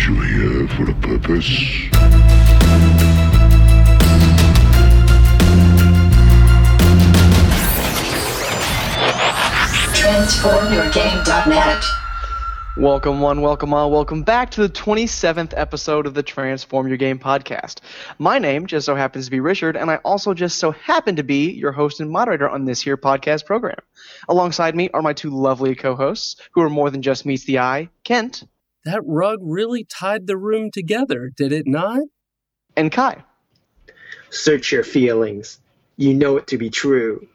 brings you here for a purpose. TransformYourGame.net. Welcome, one, welcome all, welcome back to the 27th episode of the Transform Your Game podcast. My name just so happens to be Richard, and I also just so happen to be your host and moderator on this here podcast program. Alongside me are my two lovely co hosts, who are more than just meets the eye Kent That rug really tied the room together, did it not? and Kai. Search your feelings. You know it to be true.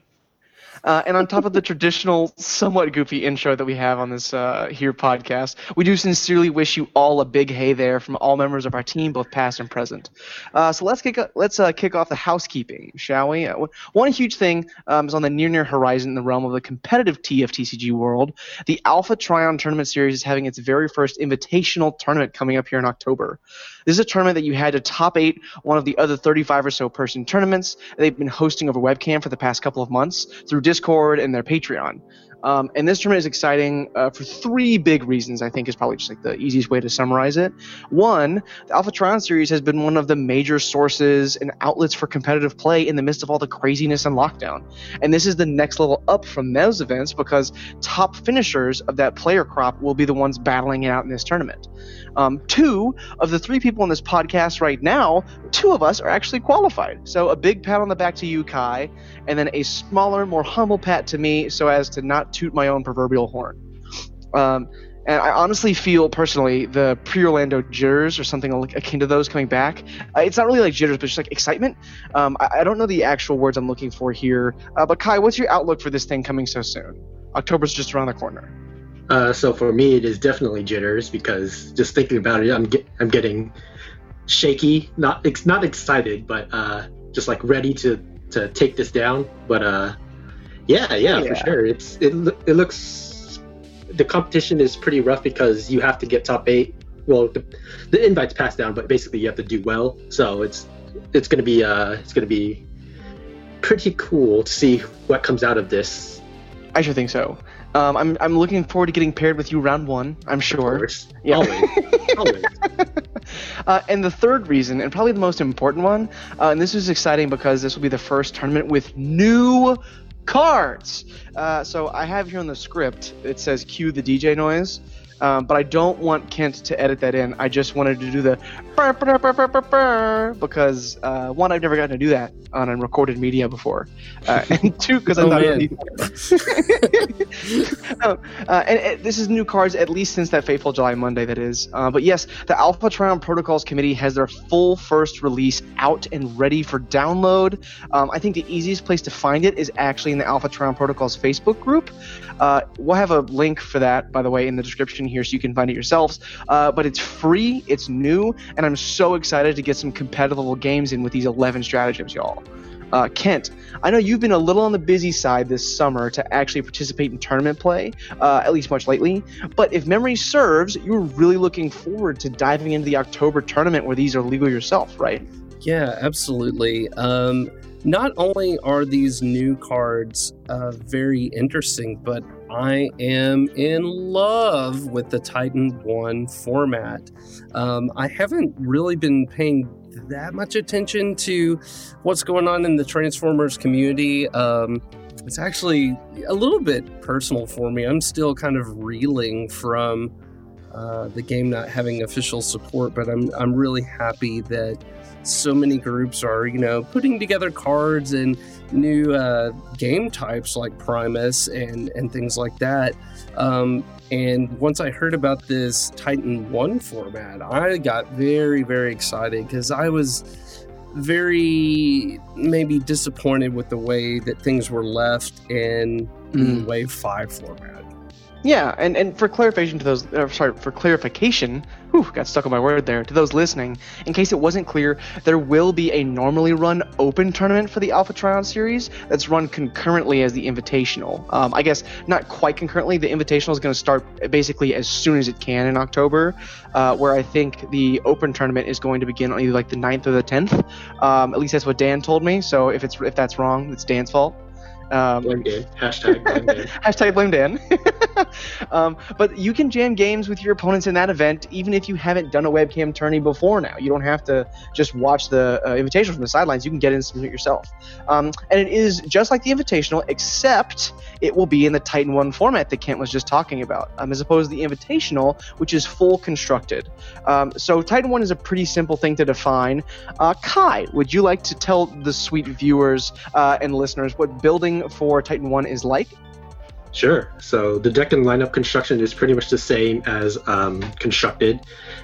Uh, and on top of the traditional, somewhat goofy intro that we have on this uh, here podcast, we do sincerely wish you all a big hey there from all members of our team, both past and present. Uh, so let's kick let's uh, kick off the housekeeping, shall we? Uh, one huge thing um, is on the near near horizon in the realm of the competitive TFTCG world. The Alpha Trion Tournament Series is having its very first invitational tournament coming up here in October. This is a tournament that you had to top eight one of the other 35 or so person tournaments they've been hosting over webcam for the past couple of months through Discord and their Patreon. Um, and this tournament is exciting uh, for three big reasons. I think is probably just like the easiest way to summarize it. One, the Alpha Trion series has been one of the major sources and outlets for competitive play in the midst of all the craziness and lockdown. And this is the next level up from those events because top finishers of that player crop will be the ones battling it out in this tournament. Um, two of the three people on this podcast right now, two of us are actually qualified. So a big pat on the back to you, Kai, and then a smaller, more humble pat to me, so as to not toot my own proverbial horn. Um, and I honestly feel personally the pre-Orlando jitters or something akin to those coming back. Uh, it's not really like jitters, but just like excitement. Um, I, I, don't know the actual words I'm looking for here. Uh, but Kai, what's your outlook for this thing coming so soon? October's just around the corner. Uh, so for me, it is definitely jitters because just thinking about it, I'm get, I'm getting shaky. Not it's not excited, but uh, just like ready to to take this down. But uh, yeah, yeah, Yeah. for sure. It's it it looks the competition is pretty rough because you have to get top eight. Well, the, the invites passed down, but basically you have to do well. So it's it's gonna be uh it's gonna be pretty cool to see what comes out of this. I sure think so. Um, I'm, I'm looking forward to getting paired with you round one, I'm Of sure. course. Yeah. Always. Always. Uh, and the third reason, and probably the most important one, uh, and this is exciting because this will be the first tournament with new cards. Uh, so I have here on the script, it says cue the DJ noise. Um, but I don't want Kent to edit that in. I just wanted to do the burr, burr, burr, because uh, one, I've never gotten to do that on a recorded media before, uh, and two, because I Oh, thought it man. would be um, uh, and, and this is new cards at least since that fateful July Monday that is. Uh, but yes, the Alpha Trion Protocols Committee has their full first release out and ready for download. Um, I think the easiest place to find it is actually in the Alpha Trion Protocols Facebook group. Uh, we'll have a link for that, by the way, in the description here so you can find it yourselves. Uh, but it's free, it's new, and I'm so excited to get some competitive level games in with these 11 stratagems, y'all. Uh, Kent, I know you've been a little on the busy side this summer to actually participate in tournament play, uh, at least much lately. But if memory serves, you were really looking forward to diving into the October tournament where these are legal yourself, right? Yeah, absolutely. Um, not only are these new cards uh, very interesting, but I am in love with the Titan 1 format. Um, I haven't really been paying that much attention to what's going on in the Transformers community. Um, it's actually a little bit personal for me. I'm still kind of reeling from uh, the game not having official support, but I'm I'm really happy that so many groups are you know putting together cards and new uh, game types like Primus and and things like that. Um, and once I heard about this Titan One format, I got very very excited because I was very maybe disappointed with the way that things were left in Mm. Wave Five format. Yeah, and, and for clarification to those, uh, sorry, for clarification, whew, got stuck on my word there. To those listening, in case it wasn't clear, there will be a normally run open tournament for the Alpha Trion series that's run concurrently as the Invitational. Um, I guess not quite concurrently. The Invitational is going to start basically as soon as it can in October, uh, where I think the open tournament is going to begin on either like the 9th or the 10th. Um, at least that's what Dan told me. So if it's if that's wrong, it's Dan's fault. Um, Blame Dan. Hashtag blame Dan. Hashtag blame Dan. um, but you can jam games with your opponents in that event, even if you haven't done a webcam tourney before now. You don't have to just watch the uh, Invitational from the sidelines. You can get in some yourself. Um, and it is just like the Invitational, except it will be in the Titan 1 format that Kent was just talking about, um, as opposed to the Invitational, which is full constructed. Um, so Titan 1 is a pretty simple thing to define. Uh, Kai, would you like to tell the sweet viewers uh, and listeners what building for Titan 1 is like? Sure. So the deck and lineup construction is pretty much the same as um, constructed,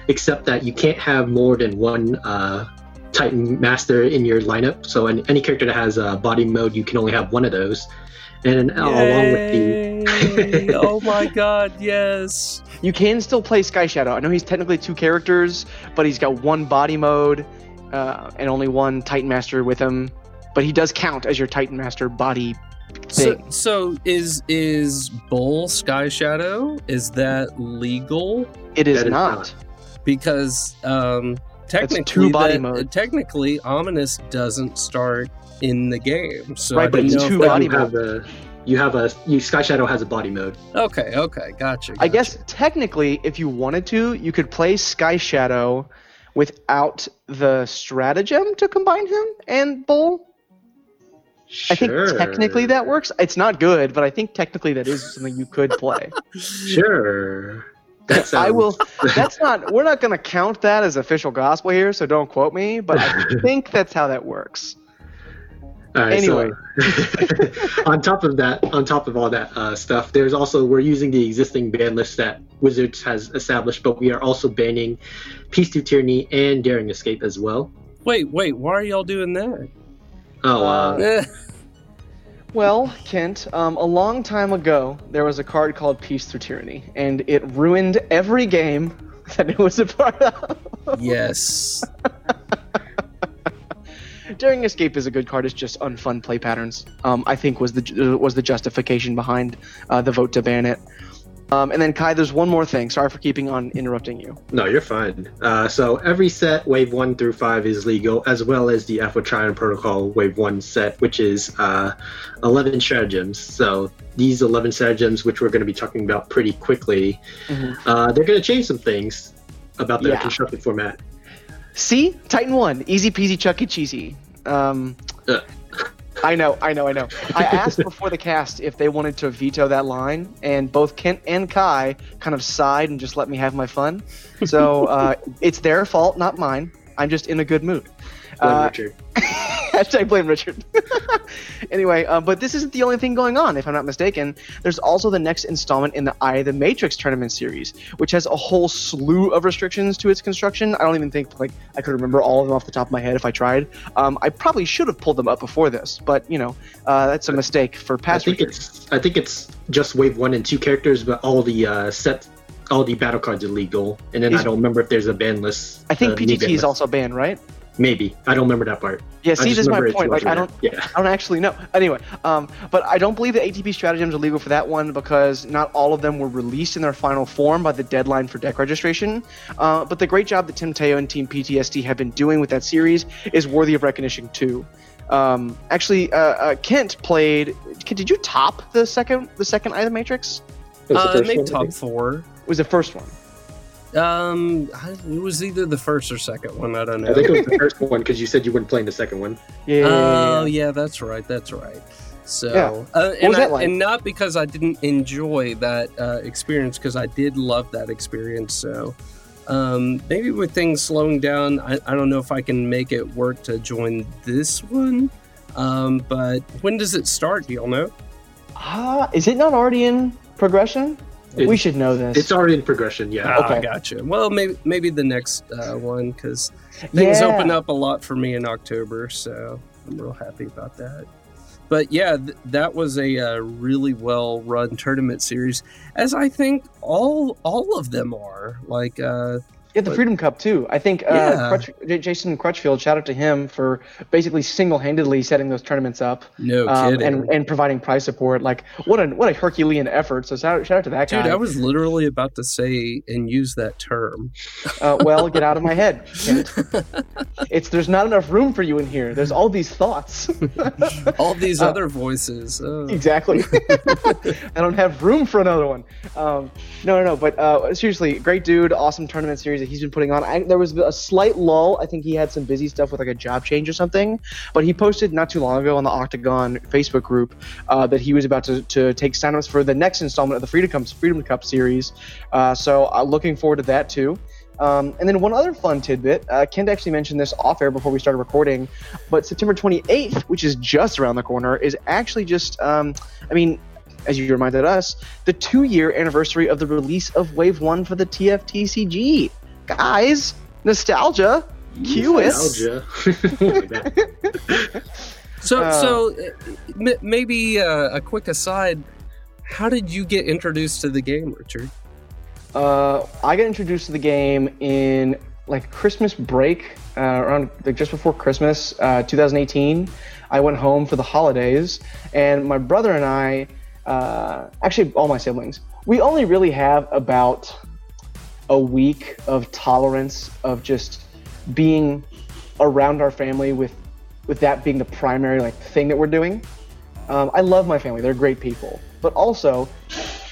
except that you can't have more than one uh, Titan Master in your lineup. So any, any character that has a body mode, you can only have one of those. And uh, along with the oh my god, yes. You can still play Sky Shadow. I know he's technically two characters, but he's got one body mode uh, and only one Titan Master with him. But he does count as your Titan Master body So, thing. so is is Bull Sky Shadow is that legal? it is that is not. not. Because um technically two body that- mode. technically Ominous doesn't start in the game. So Right, I but it's two if But that- body you have a you have a you Sky Shadow has a body mode. Okay, okay, gotcha. I guess technically, if you wanted to, you could play Sky Shadow without the stratagem to combine him and Bull. I think technically that works. It's not good, but I think technically that is something you could play. Sure. That sounds, I will. That's not. We're not going to count that as official gospel here, so don't quote me. But I think that's how that works. All right, Anyway. so on top of that, on top of all that uh, stuff, there's also we're using the existing ban list that Wizards has established, but we are also banning Peace Through Tyranny and Daring Escape as well. Wait, wait, why are y'all doing that? Oh, uh, Eh, Well, Kent, um, a long time ago, there was a card called Peace Through Tyranny, and it ruined every game that it was a part of. yes. Daring Escape is a good card. It's just unfun play patterns. Um, I think was the was the justification behind uh, the vote to ban it. Um, and then Kai, there's one more thing. Sorry for keeping on interrupting you. no, you're fine. Uh, so every set, Wave One through Five, is legal, as well as the Trion Protocol Wave One set, which is uh, 11 stratagems. So these 11 stratagems, which we're going to be talking about pretty quickly, Mhm. uh, they're going to change some things about their Yeah. constructed format. See, Titan One, easy peasy, chucky cheesy. Um, Uh. I know, I know, I know. I asked before the cast if they wanted to veto that line, and both Kent and Kai kind of sighed and just let me have my fun. So uh, it's their fault, not mine. I'm just in a good mood. Blame Uh, Richard. Hashtag blame Richard. anyway, uh, but this isn't the only thing going on, if I'm not mistaken. There's also the next installment in the Eye of the Matrix tournament series, which has a whole slew of restrictions to its construction. I don't even think like I could remember all of them off the top of my head if I tried. Um, I probably should have pulled them up before this, but you know, uh, that's a mistake for I past. think it's I think it's just wave one and two characters, but all the uh, set all the battle cards are legal. And then I don't remember if there's a ban list. I think uh, PTT is also banned, right? Maybe. I don't remember that part. Yeah, see, this is my point. Like, I don't. Yeah. I don't actually know. Anyway, um, but I don't believe that ATP stratagems are legal for that one because not all of them were released in their final form by the deadline for deck registration. Uh, but the great job that Tim Teo and Team PTSD have been doing with that series is worthy of recognition too. Um, actually, uh, uh, Kent played. Kent, did you top the second the second Eye of the Matrix? It was the Uh, first made one, top four. It was the first one. Um, I- it was either the first or second one. I don't know. I think it was the first one because you said you wouldn't play in the second one. Yeah. Oh yeah, that's right. That's right. So, Yeah. uh, and, was that I- like? and not because I didn't enjoy that uh, experience, because I did love that experience. So, um, maybe with things slowing down, I, I don't know if I can make it work to join this one. Um, but when does it start? Do y'all know? Ah, is it not already in progression? It- we should know this. It's already in progression. Yeah. Ah, Okay. gotcha. Well, maybe maybe the next uh, one because things Yeah. open up a lot for me in October, so I'm real happy about that. But yeah, th- that was a uh, really well run tournament series, as I think all all of them are. Like uh, Yeah, the But- Freedom Cup too. I think uh, Yeah. Crutch, J- Jason Crutchfield. Shout out to him for basically single-handedly setting those tournaments up No um, kidding. and and providing prize support. Like what a what a Herculean effort. So shout, shout out to that Dude, guy. Dude, I was literally about to say and use that term. uh, well, get out of my head. It's there's not enough room for you in here. There's all these thoughts. All these Uh, other voices. oh. exactly. I don't have room for another one. Um, no, no, no. But uh, seriously, great dude. Awesome tournament series that he's been putting on. I, there was a slight lull. I think he had some busy stuff with like a job change or something. But he posted not too long ago on the Octagon Facebook group uh, that he was about to, to take signups for the next installment of the Freedom Cup, Freedom Cup series. Uh, so uh, looking forward to that too. Um, and then one other fun tidbit, uh, Kent actually mentioned this off air before we started recording, but September 28th, which is just around the corner, is actually just, um, I mean, as you reminded us, the two year anniversary of the release of Wave 1 for the TFTCG. Guys, nostalgia. Cue it. Nostalgia. So, Uh, so m- maybe uh, a quick aside. How did you get introduced to the game, Richard? Uh, I got introduced to the game in like Christmas break, uh, around like just before Christmas, uh, 2018. I went home for the holidays, and my brother and I, uh, actually all my siblings, we only really have about a week of tolerance of just being around our family with with that being the primary like thing that we're doing. Um, I love my family; they're great people, but also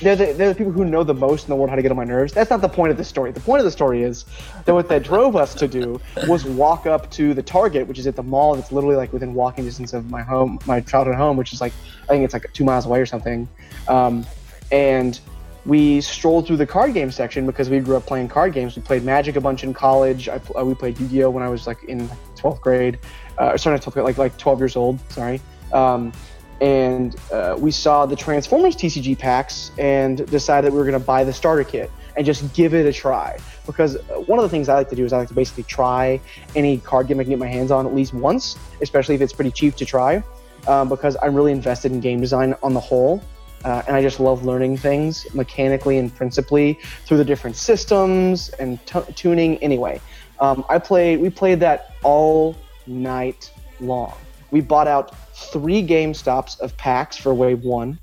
they're the, they're the people who know the most in the world how to get on my nerves. That's not the point of the story. The point of the story is that what that drove us to do was walk up to the Target, which is at the mall that's literally like within walking distance of my home, my childhood home, which is like I think it's like two miles away or something. Um, and we strolled through the card game section because we grew up playing card games. We played Magic a bunch in college. I, uh, we played Yu-Gi-Oh when I was like in 12th grade, uh, sorry, not 12th grade, like like 12 years old. Sorry. Um, and uh, we saw the Transformers TCG packs and decided that we were going to buy the starter kit and just give it a try. Because uh, one of the things I like to do is I like to basically try any card game I can get my hands on at least once, especially if it's pretty cheap to try, um, because I'm really invested in game design on the whole. Uh, and I just love learning things mechanically and principally through the different systems and t- tuning. Anyway, um, I played. We played that all night long. We bought out three Game Stops of packs for Wave One.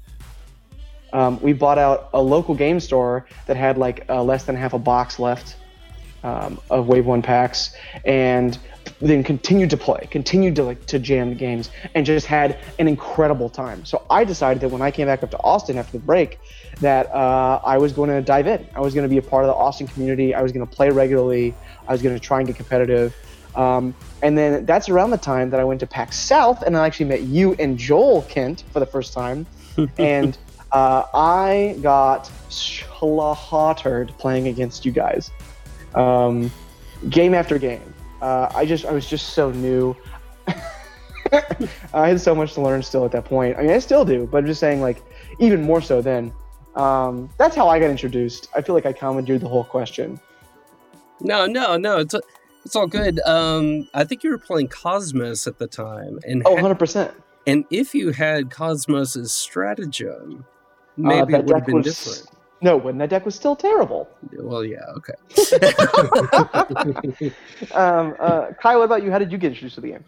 Um, we bought out a local game store that had like uh, less than half a box left um, of Wave One packs, and then continued to play, continued to like to jam the games, and just had an incredible time. So I decided that when I came back up to Austin after the break, that uh, I was going to dive in. I was going to be a part of the Austin community. I was going to play regularly. I was going to try and get competitive. Um, and then that's around the time that I went to PAX South and I actually met you and Joel Kent for the first time. and uh, I got slaughtered playing against you guys, um, game after game. Uh, I just I was just so new. I had so much to learn still at that point. I mean, I still do, but I'm just saying, like, even more so then. Um, that's how I got introduced. I feel like I commandeered the whole question. No, no, no. It's it's all good. Um, I think you were playing Cosmos at the time, and Oh, 100%. and if you had Cosmos's stratagem, maybe Uh, it would have been was- different. No, when that deck was still terrible. Well, yeah, okay. um, uh, Kai, what about you? How did you get introduced to the game?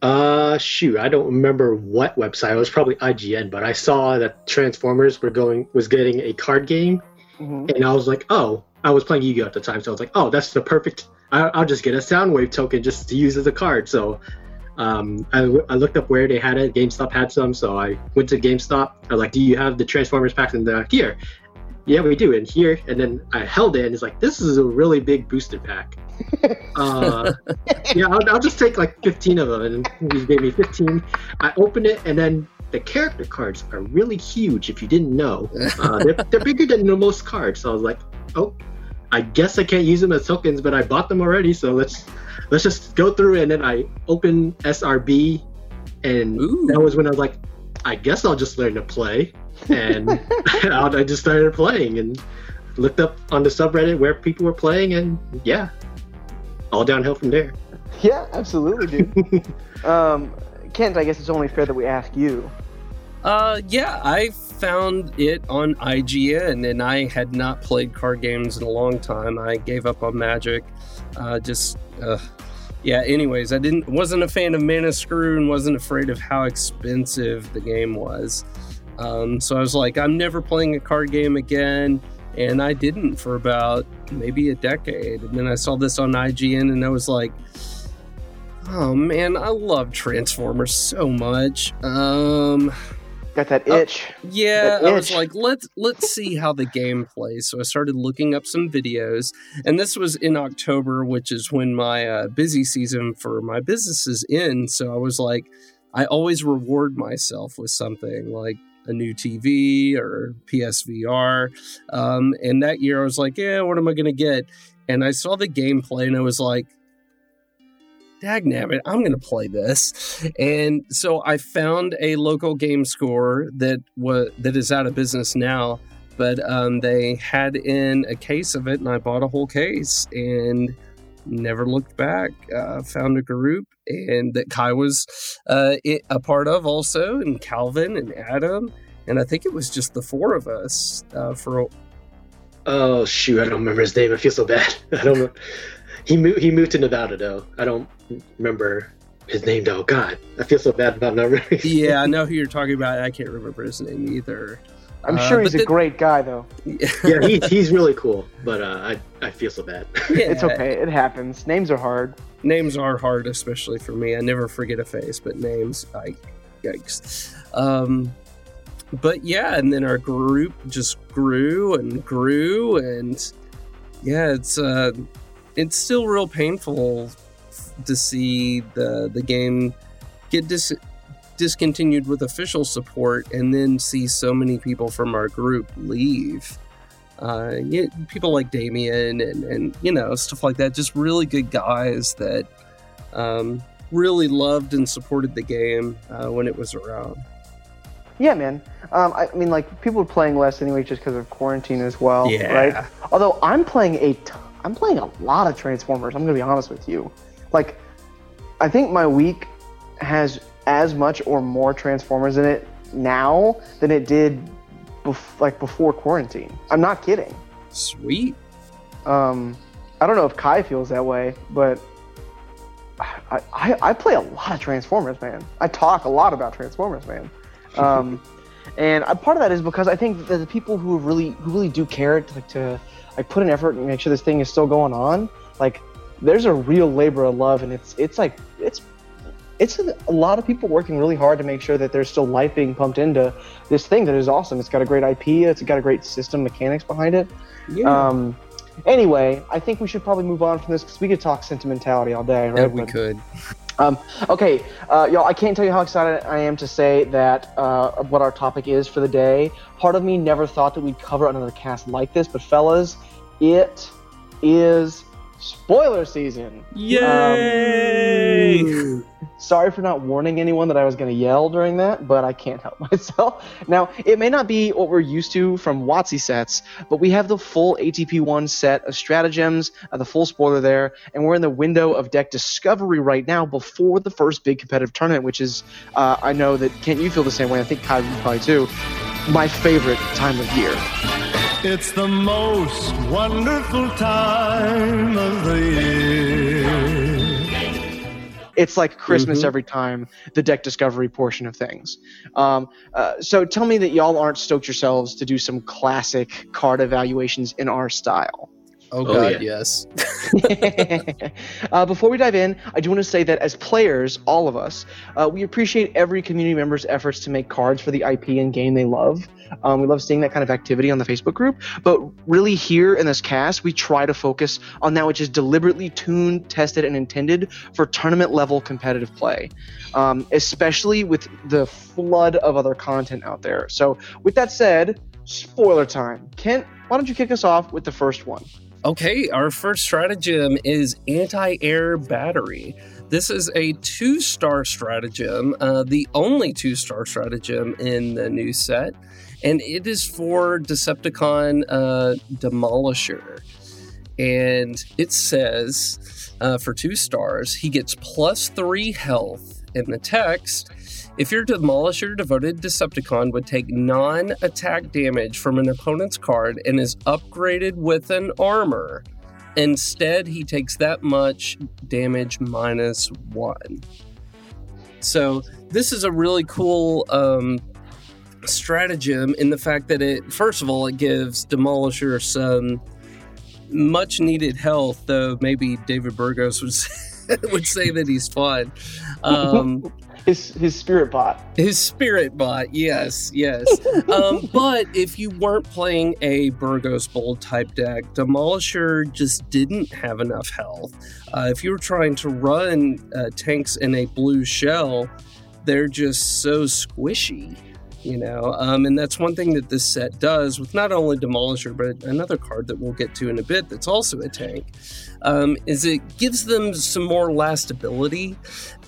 Uh, shoot, I don't remember what website. It was probably IGN, but I saw that Transformers were going was getting a card game, hmm and I was like, oh, I was playing Yu-Gi-Oh at the time, so I was like, oh, that's the perfect. I, I'll just get a Soundwave token just to use as a card. So, um, I, I looked up where they had it. GameStop had some, so I went to GameStop. I was like, do you have the Transformers packs in the here? Yeah, we do. And here, and then I held it, and it's like, this is a really big boosted pack. uh, yeah, I'll, I'll just take like 15 of them, and he gave me 15. I opened it, and then the character cards are really huge. If you didn't know, uh, they're, they're bigger than the most cards. So I was like, oh, I guess I can't use them as tokens, but I bought them already. So let's let's just go through. And then I open SRB, and Ooh. that was when I was like, I guess I'll just learn to play, and I just started playing and looked up on the subreddit where people were playing, and yeah, all downhill from there. Yeah, absolutely, dude. um, Kent, I guess it's only fair that we ask you. Uh, yeah, I've found it on IGN, and I had not played card games in a long time. I gave up on Magic. Uh, just, uh, yeah. Anyways, I didn't wasn't a fan of Mana Screw and wasn't afraid of how expensive the game was. Um, so I was like, I'm never playing a card game again. And I didn't for about maybe a decade. And then I saw this on IGN and I was like, oh man, I love Transformers so much. Um, Got that Oh, itch. yeah, That I was like, let's let's see how the game plays. So I started looking up some videos, and this was in October, which is when my uh, busy season for my business is in. So I was like, I always reward myself with something like a new TV or PSVR. Um, and that year I was like, yeah, what am I gonna get? And I saw the gameplay, and I was like. Dagnabbit, I'm going to play this. And so I found a local game store that was that is out of business now, but um, they had in a case of it, and I bought a whole case and never looked back. Uh, found a group and that Kai was uh, i- a part of also, and Calvin and Adam, and I think it was just the four of us uh, for a, Oh shoot, I don't remember his name. I feel so bad. I don't. Know. He moved. He moved to Nevada though. I don't remember his name though. God, I feel so bad about not remembering. his yeah, I know who you're talking about. I can't remember his name either. I'm Uh, sure but he's a the- great guy, though. yeah, he's he's really cool, but uh, I I feel so bad. It's okay. It happens. Names are hard. names are hard, especially for me. I never forget a face, but names, I yikes. Um, but yeah, and then our group just grew and grew, and yeah, it's uh, it's still real painful to see the the game get dis- discontinued with official support, and then see so many people from our group leave. Uh, yeah, people like Damien and and you know stuff like that. Just really good guys that um, really loved and supported the game uh, when it was around. Yeah, man. Um, I, mean, like people are playing less anyway, just because of quarantine as well, Yeah. right? Although I'm playing a, t- I'm playing a lot of Transformers. I'm gonna be honest with you. Like, I think my week has as much or more Transformers in it now than it did, bef- like before quarantine. I'm not kidding. Sweet. Um, I don't know if Kai feels that way, but I, I, I play a lot of Transformers, man. I talk a lot about Transformers, man. Um, and part of that is because I think that the people who really who really do care to, like, to like put an effort and make sure this thing is still going on, like there's a real labor of love, and it's it's like it's it's a, a lot of people working really hard to make sure that there's still life being pumped into this thing that is awesome. It's got a great IP, it's got a great system mechanics behind it. Yeah, Um, anyway, I think we should probably move on from this because we could talk sentimentality all day, right? yeah, we But- could. Okay, uh, y'all, I can't tell you how excited I am to say that uh, what our topic is for the day. Part of me never thought that we'd cover another cast like this, but fellas, it is spoiler season. Yay! Um, sorry for not warning anyone that I was going to yell during that, but I can't help myself. Now, it may not be what we're used to from WotC sets, but we have the full ATP1 set of stratagems, uh, the full spoiler there, and we're in the window of deck discovery right now before the first big competitive tournament, which is, uh, I know that, Kent, you feel the same way, I think Kai, you probably too, my favorite time of year. It's the most wonderful time of the year. it's like Christmas Mhm. every time the deck discovery portion of things. Um, uh, so tell me that y'all aren't stoked yourselves to do some classic card evaluations in our style. Oh, Oh, god, yeah. yes. uh, before we dive in, I do want to say that as players, all of us, uh, we appreciate every community member's efforts to make cards for the IP and game they love. Um, we love seeing that kind of activity on the Facebook group. But really, here in this cast, we try to focus on that which is deliberately tuned, tested, and intended for tournament level competitive play, um, especially with the flood of other content out there. So, with that said, spoiler time. Kent, why don't you kick us off with the first one? Okay, our first stratagem is anti air battery. This is a two star stratagem, uh, the only two star stratagem in the new set, and it is for Decepticon uh, Demolisher. And it says uh, for two stars, he gets plus three health in the text. If your Demolisher devoted Decepticon would take non attack damage from an opponent's card and is upgraded with an armor, instead he takes that much damage minus one. So, this is a really cool um, stratagem in the fact that it, first of all, it gives Demolisher some much needed health, though maybe David Burgos would say, would say that he's fine. Um, His his spirit bot. his spirit bot, yes, yes. um, but if you weren't playing a Burgos Bold type deck, Demolisher just didn't have enough health. Uh, if you were trying to run uh, tanks in a blue shell, they're just so squishy, you know. Um, and that's one thing that this set does with not only Demolisher, but another card that we'll get to in a bit that's also a tank, um, is it gives them some more lastability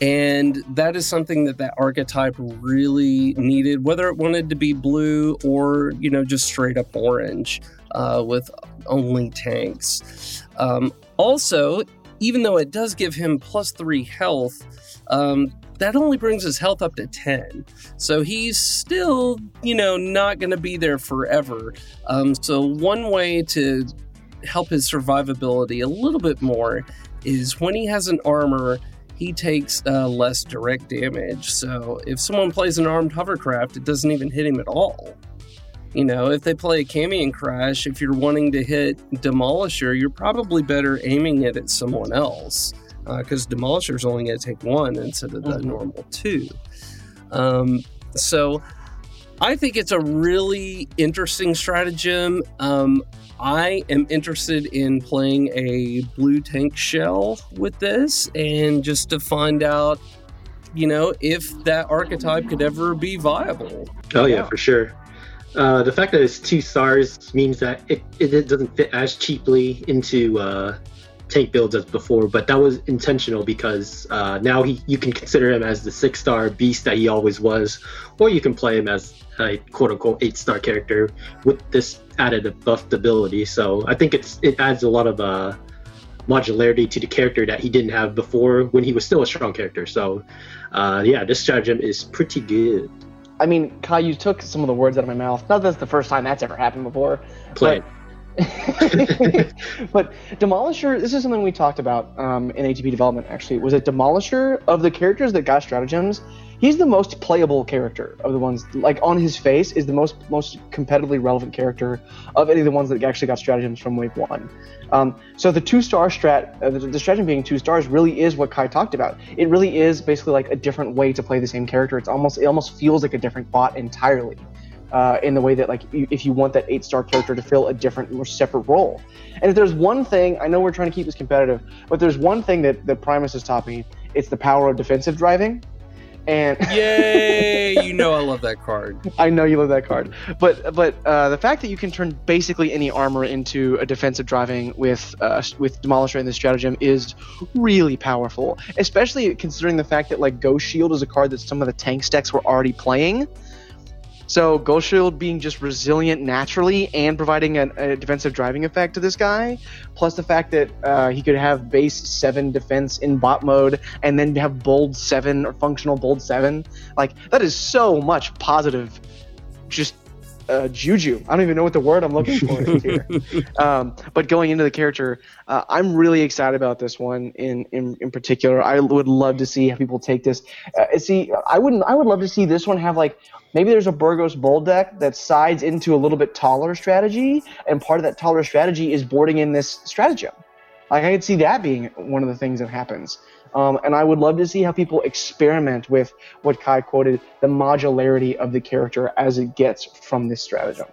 and that is something that that archetype really needed whether it wanted to be blue or you know just straight up orange uh, with only tanks um, also even though it does give him plus three health um, that only brings his health up to 10 so he's still you know not going to be there forever um, so one way to help his survivability a little bit more is when he has an armor he takes uh, less direct damage. So if someone plays an armed hovercraft, it doesn't even hit him at all. You know, if they play a Camion Crash, if you're wanting to hit Demolisher, you're probably better aiming it at someone else because Demolisher's only going to take one instead of the Mhm. normal two. Um, so I think it's a really interesting stratagem. Um, I am interested in playing a blue tank shell with this and just to find out, you know, if that archetype could ever be viable. Oh yeah, Yeah. for sure. Uh, the fact that it's two stars means that it, it, it doesn't fit as cheaply into uh, tank builds as before, but that was intentional because uh, now he you can consider him as the six star beast that he always was, or you can play him as a quote unquote eight star character with this added buffed ability. So I think it's it adds a lot of uh, modularity to the character that he didn't have before when he was still a strong character. So uh, yeah, this stratagem is pretty good. I mean, Kai, you took some of the words out of my mouth. Not that that's the first time that's ever happened before. Play. but Demolisher, this is something we talked about um, in ATP development. Actually, was it Demolisher of the characters that got stratagems? He's the most playable character of the ones. Like on his face, is the most most competitively relevant character of any of the ones that actually got stratagems from Wave One. Um, so the two star strat, uh, the, the stratagem being two stars, really is what Kai talked about. It really is basically like a different way to play the same character. It's almost it almost feels like a different bot entirely uh, in the way that like you, if you want that eight star character to fill a different more separate role and if there's one thing i know we're trying to keep this competitive but there's one thing that, that primus has taught me it's the power of defensive driving and Yay! you know I love that card. I know you love that card, but but uh, the fact that you can turn basically any armor into a defensive driving with uh, with Demolisher in the stratagem is really powerful, especially considering the fact that like Ghost Shield is a card that some of the tank stacks were already playing. So Ghost Shield being just resilient naturally and providing an, a defensive driving effect to this guy, plus the fact that uh, he could have base seven defense in bot mode and then have bold seven or functional bold seven, like that is so much positive, just uh, juju. I don't even know what the word I'm looking for is here. Um, but going into the character, uh, I'm really excited about this one in, in in particular. I would love to see how people take this. Uh, see, I wouldn't. I would love to see this one have like maybe there's a Burgos Bold deck that sides into a little bit taller strategy, and part of that taller strategy is boarding in this stratagem. Like I could see that being one of the things that happens. Um, and I would love to see how people experiment with what Kai quoted the modularity of the character as it gets from this stratagem.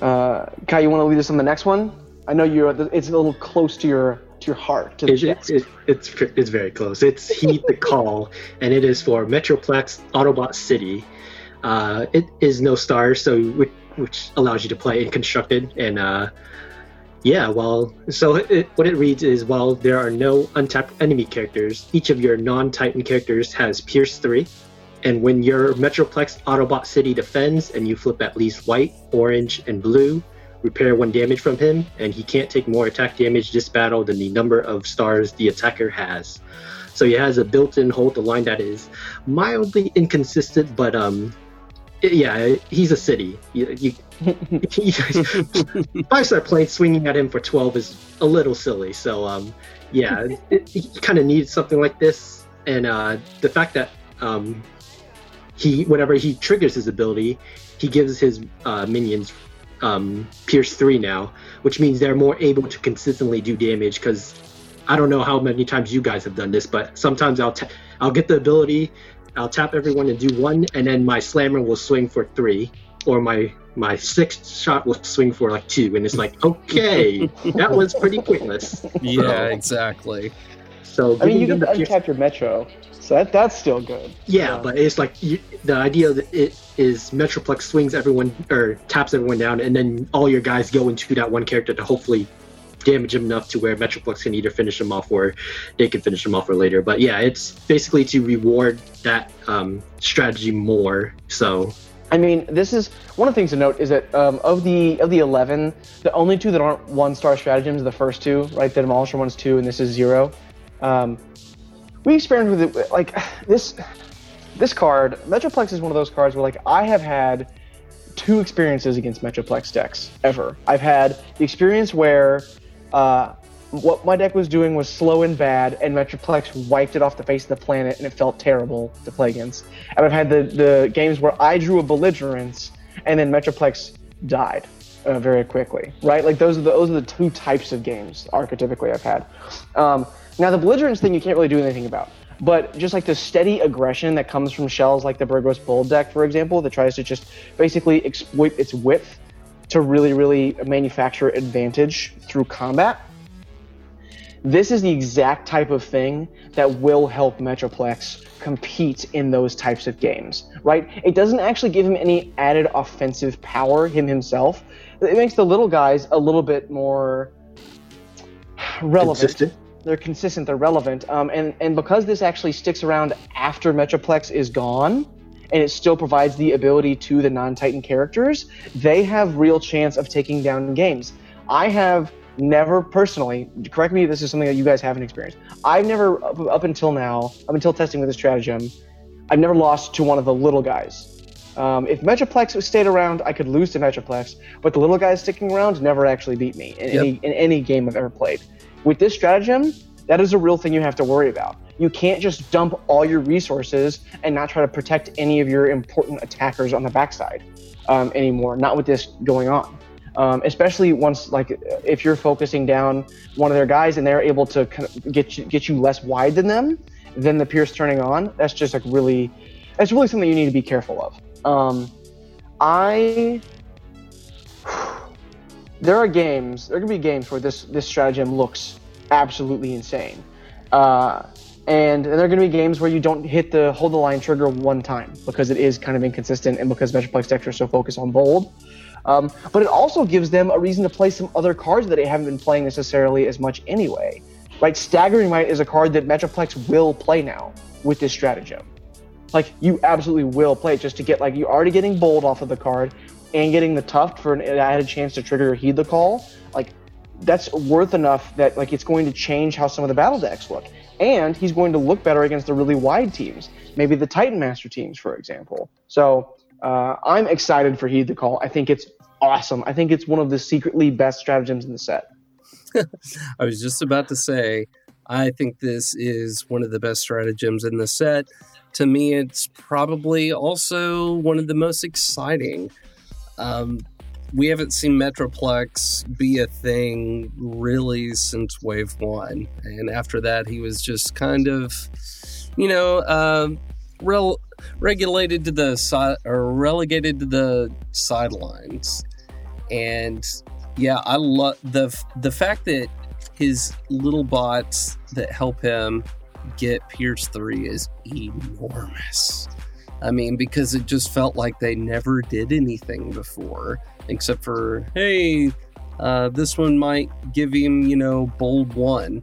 Uh, Kai, you want to lead us on the next one? I know you're. It's a little close to your to your heart. To It, it, it, it's it's very close. It's Heed the Call, and it is for Metroplex Autobot City. Uh, it is no star, so which, which allows you to play in constructed and uh, yeah. Well, so it, what it reads is while there are no untapped enemy characters, each of your non-Titan characters has Pierce three, and when your Metroplex Autobot City defends and you flip at least white, orange, and blue, repair one damage from him, and he can't take more attack damage this battle than the number of stars the attacker has. So he has a built-in hold the line that is mildly inconsistent, but um, yeah, he's a city. You, you, five star plane swinging at him for 12 is a little silly. So um, yeah, it, he kind of needs something like this, and uh, the fact that um, he whenever he triggers his ability, he gives his uh, minions um, Pierce three now, which means they're more able to consistently do damage. Because I don't know how many times you guys have done this, but sometimes I'll ta- I'll get the ability, I'll tap everyone and do one, and then my slammer will swing for three, or my my sixth shot will swing for like two, and it's like okay, that was pretty pointless. yeah, exactly. So I mean, you can get them the the Pierce- uncaptured Metro, so that, that's still good. Yeah, but it's like you, the idea that it is Metroplex swings everyone or taps everyone down, and then all your guys go into that one character to hopefully damage him enough to where Metroplex can either finish him off or they can finish him off or later. But yeah, it's basically to reward that um, strategy more. So I mean, this is one of the things to note is that um, of the of the eleven, the only two that aren't one star stratagems, are the first two, right? The demolisher one's two, and this is zero. Um, we experimented with it, like this. This card, Metroplex is one of those cards where like I have had two experiences against Metroplex decks ever. I've had the experience where uh, what my deck was doing was slow and bad, and Metroplex wiped it off the face of the planet, and it felt terrible to play against. And I've had the, the games where I drew a belligerence, and then Metroplex died uh, very quickly, right? Like those are the, those are the two types of games archetypically I've had. Um, now the belligerence thing you can't really do anything about. But just like the steady aggression that comes from shells like the Burgos Bull deck, for example, that tries to just basically exploit its width to really, really manufacture advantage through combat. This is the exact type of thing that will help Metroplex compete in those types of games, right? It doesn't actually give him any added offensive power, him himself. It makes the little guys a little bit more relevant consistent. they're consistent, they're relevant, um, and and because this actually sticks around after Metroplex is gone, and it still provides the ability to the non-Titan characters, they have real chance of taking down games. I have never personally, correct me if this is something that you guys haven't experienced. I've never up, up until now, up until testing with this stratagem, I've never lost to one of the little guys. Um, if Metroplex stayed around, I could lose to Metroplex, but the little guys sticking around never actually beat me in, Yep. any, in any game I've ever played. With this stratagem, that is a real thing you have to worry about. You can't just dump all your resources and not try to protect any of your important attackers on the backside um, anymore. Not with this going on. Um, especially once, like, if you're focusing down one of their guys and they're able to kind of get you, get you less wide than them, then the Pierce turning on. That's just like really, that's really something you need to be careful of. Um, I there are games. There are gonna be games where this this stratagem looks absolutely insane, uh, and there are gonna be games where you don't hit the hold the line trigger one time because it is kind of inconsistent and because Metroplex decks are so focused on bold. Um, but it also gives them a reason to play some other cards that they haven't been playing necessarily as much anyway. Right, Staggering Might is a card that Metroplex will play now with this stratagem. Like you absolutely will play it just to get like you're already getting bold off of the card and getting the tough for an added chance to trigger or heed the call. Like that's worth enough that like it's going to change how some of the battle decks look. And he's going to look better against the really wide teams, maybe the Titan Master teams, for example. So uh, I'm excited for Heed the Call. I think it's awesome. I think it's one of the secretly best stratagems in the set. I was just about to say, I think this is one of the best stratagems in the set. To me, it's probably also one of the most exciting. Um, we haven't seen Metroplex be a thing really since Wave One, and after that, he was just kind of, you know, uh, rel- regulated to the side or relegated to the sidelines. And yeah, I love the the fact that his little bots that help him get Pierce 3 is enormous. I mean, because it just felt like they never did anything before, except for, hey, uh, this one might give him, you know, bold one.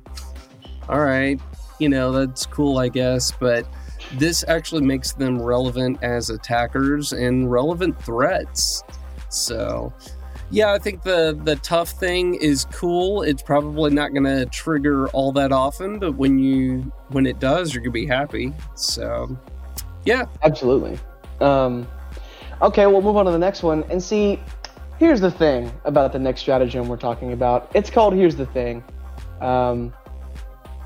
All right, you know, that's cool, I guess, but this actually makes them relevant as attackers and relevant threats. So, Yeah, I think the the tough thing is cool. It's probably not going to trigger all that often, but when you when it does, you're going to be happy. So, yeah, Absolutely. Um, okay, we'll move on to the next one. And see, here's the thing about the next stratagem we're talking about. It's called Here's the Thing. Um,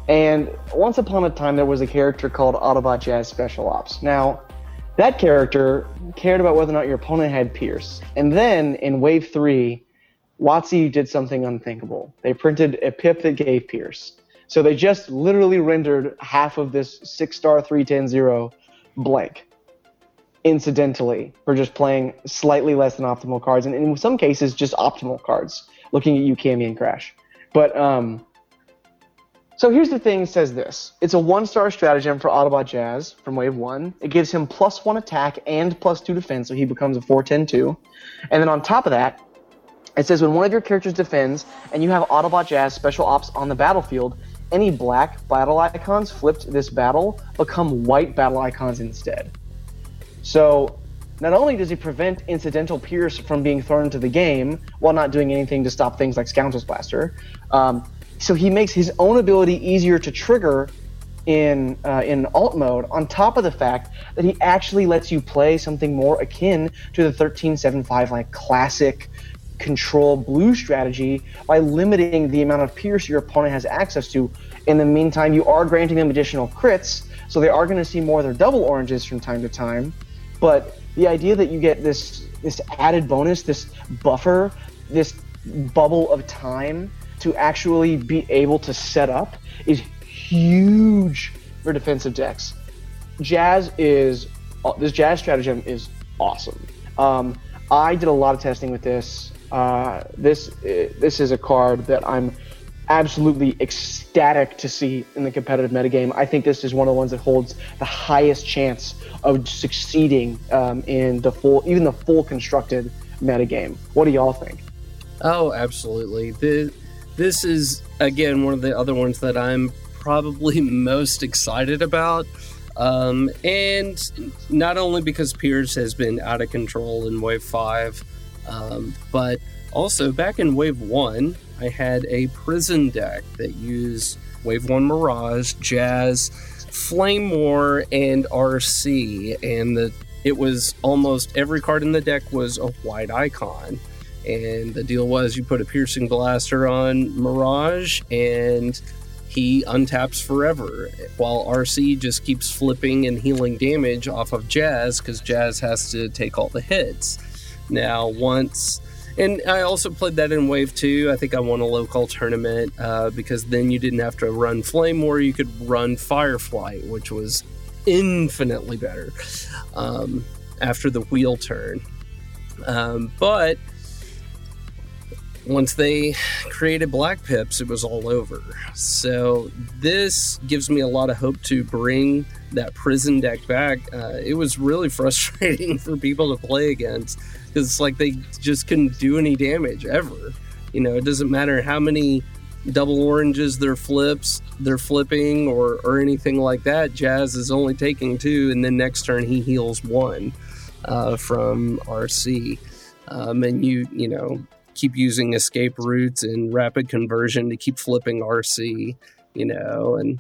and once upon a time, there was a character called Autobot Jazz Special Ops. Now, that character cared about whether or not your opponent had Pierce. And then in Wave 3, WotC did something unthinkable. They printed a pip that gave Pierce. So they just literally rendered half of this 6 star 310 blank incidentally for just playing slightly less than optimal cards, and in some cases, just optimal cards, looking at you, Cammy, and Crash. But, um, so here's the thing says this it's a one star stratagem for Autobot Jazz from Wave 1. It gives him plus 1 attack and plus 2 defense, so he becomes a 410 2. And then on top of that, it says when one of your characters defends and you have Autobot Jazz special ops on the battlefield, any black battle icons flipped this battle become white battle icons instead. So not only does he prevent incidental Pierce from being thrown into the game while not doing anything to stop things like Scoundrel's Blaster, um, so he makes his own ability easier to trigger in uh, in alt mode. On top of the fact that he actually lets you play something more akin to the 1375 like classic control blue strategy by limiting the amount of Pierce your opponent has access to. In the meantime, you are granting them additional crits, so they are going to see more of their double oranges from time to time. But the idea that you get this this added bonus, this buffer, this bubble of time to actually be able to set up is huge for defensive decks. Jazz is this Jazz stratagem is awesome. Um, I did a lot of testing with this. Uh, this uh, this is a card that I'm absolutely ecstatic to see in the competitive metagame. I think this is one of the ones that holds the highest chance of succeeding um, in the full, even the full constructed metagame. What do y'all think? Oh, absolutely. The, this is, again, one of the other ones that I'm probably most excited about. Um, and not only because Pierce has been out of control in Wave 5, um, but also back in Wave 1, I had a prison deck that used Wave 1 Mirage, Jazz, Flame War, and Arcee. And the, it was almost every card in the deck was a white icon. And the deal was you put a piercing blaster on Mirage and he untaps forever while Arcee just keeps flipping and healing damage off of Jazz because Jazz has to take all the hits. Now, once. And I also played that in Wave 2. I think I won a local tournament uh, because then you didn't have to run Flame War, you could run Firefly, which was infinitely better um, after the wheel turn. Um, but once they created Black Pips, it was all over. So this gives me a lot of hope to bring that prison deck back. Uh, it was really frustrating for people to play against because like they just couldn't do any damage ever. You know, it doesn't matter how many double oranges they're flips they're flipping or or anything like that. Jazz is only taking two, and then next turn he heals one uh, from Arcee. Um, and you you know keep using escape routes and rapid conversion to keep flipping Arcee, you know, and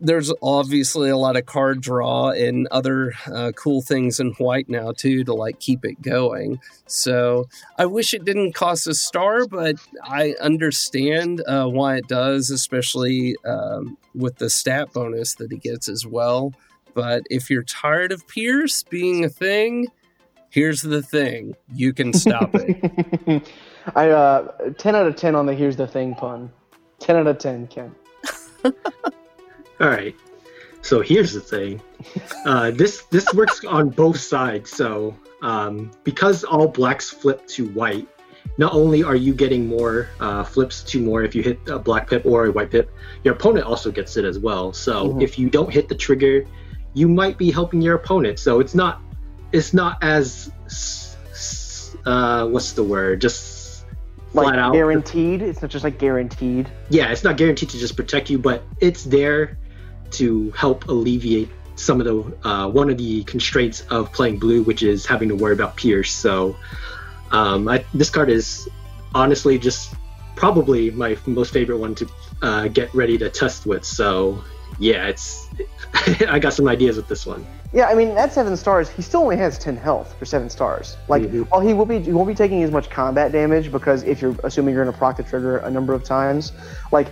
there's obviously a lot of card draw and other uh, cool things in white now too to like keep it going. So I wish it didn't cost a star, but I understand uh, why it does, especially um, with the stat bonus that he gets as well. But if you're tired of Pierce being a thing, here's the thing you can stop it. I uh, ten out of ten on the here's the thing pun. Ten out of ten, Ken. All right. So here's the thing. Uh, this this works on both sides. So um, because all blacks flip to white, not only are you getting more uh, flips to more if you hit a black pip or a white pip, your opponent also gets it as well. So Mhm. if you don't hit the trigger, you might be helping your opponent. So it's not it's not as uh, what's the word? Just Like flat out. guaranteed. It's not just like guaranteed. yeah, it's not guaranteed to just protect you, but it's there to help alleviate some of the uh, one of the constraints of playing blue, which is having to worry about Pierce. So Um, I, this card is honestly just probably my most favorite one to uh, get ready to test with. So yeah, it's I got some ideas with this one. Yeah, I mean at seven stars, he still only has ten health for seven stars. Like, Mhm. while he will be, he won't be taking as much combat damage because if you're assuming you're going to proc the trigger a number of times, like,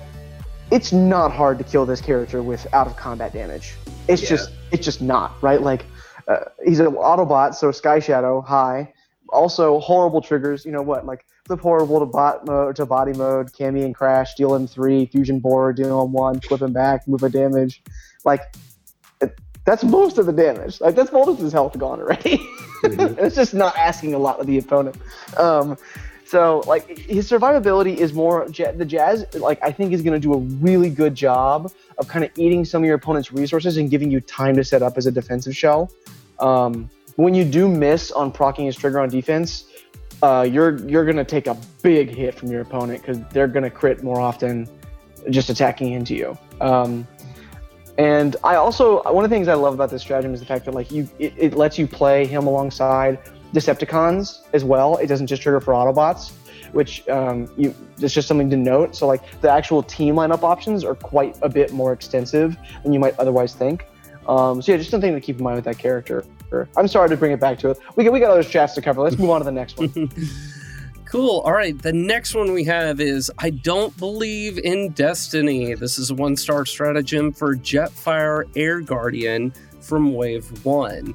it's not hard to kill this character with out of combat damage. It's Yeah. just, it's just not right. Like, uh, he's an Autobot, so Sky Shadow high. Also horrible triggers. You know what? Like flip horrible to bot mode to body mode, Cammy and Crash, deal him three, fusion board, deal him one, flip him back, move a damage. Like it, that's most of the damage. Like that's most of his health gone already. Mhm. it's just not asking a lot of the opponent. Um, so like his survivability is more the Jazz. Like I think is going to do a really good job of kind of eating some of your opponent's resources and giving you time to set up as a defensive shell. Um, when you do miss on procking his trigger on defense, uh, you're you're going to take a big hit from your opponent because they're going to crit more often, just attacking into you. Um, and I also one of the things I love about this stratagem is the fact that like you it, it lets you play him alongside Decepticons as well. It doesn't just trigger for Autobots, which um, you it's just something to note. So like the actual team lineup options are quite a bit more extensive than you might otherwise think. Um, so yeah, just something to keep in mind with that character. I'm sorry to bring it back to it. We got, we got other strats to cover. Let's move on to the next one. Cool. All right. The next one we have is I don't believe in destiny. This is a one star stratagem for Jetfire Air Guardian from Wave 1.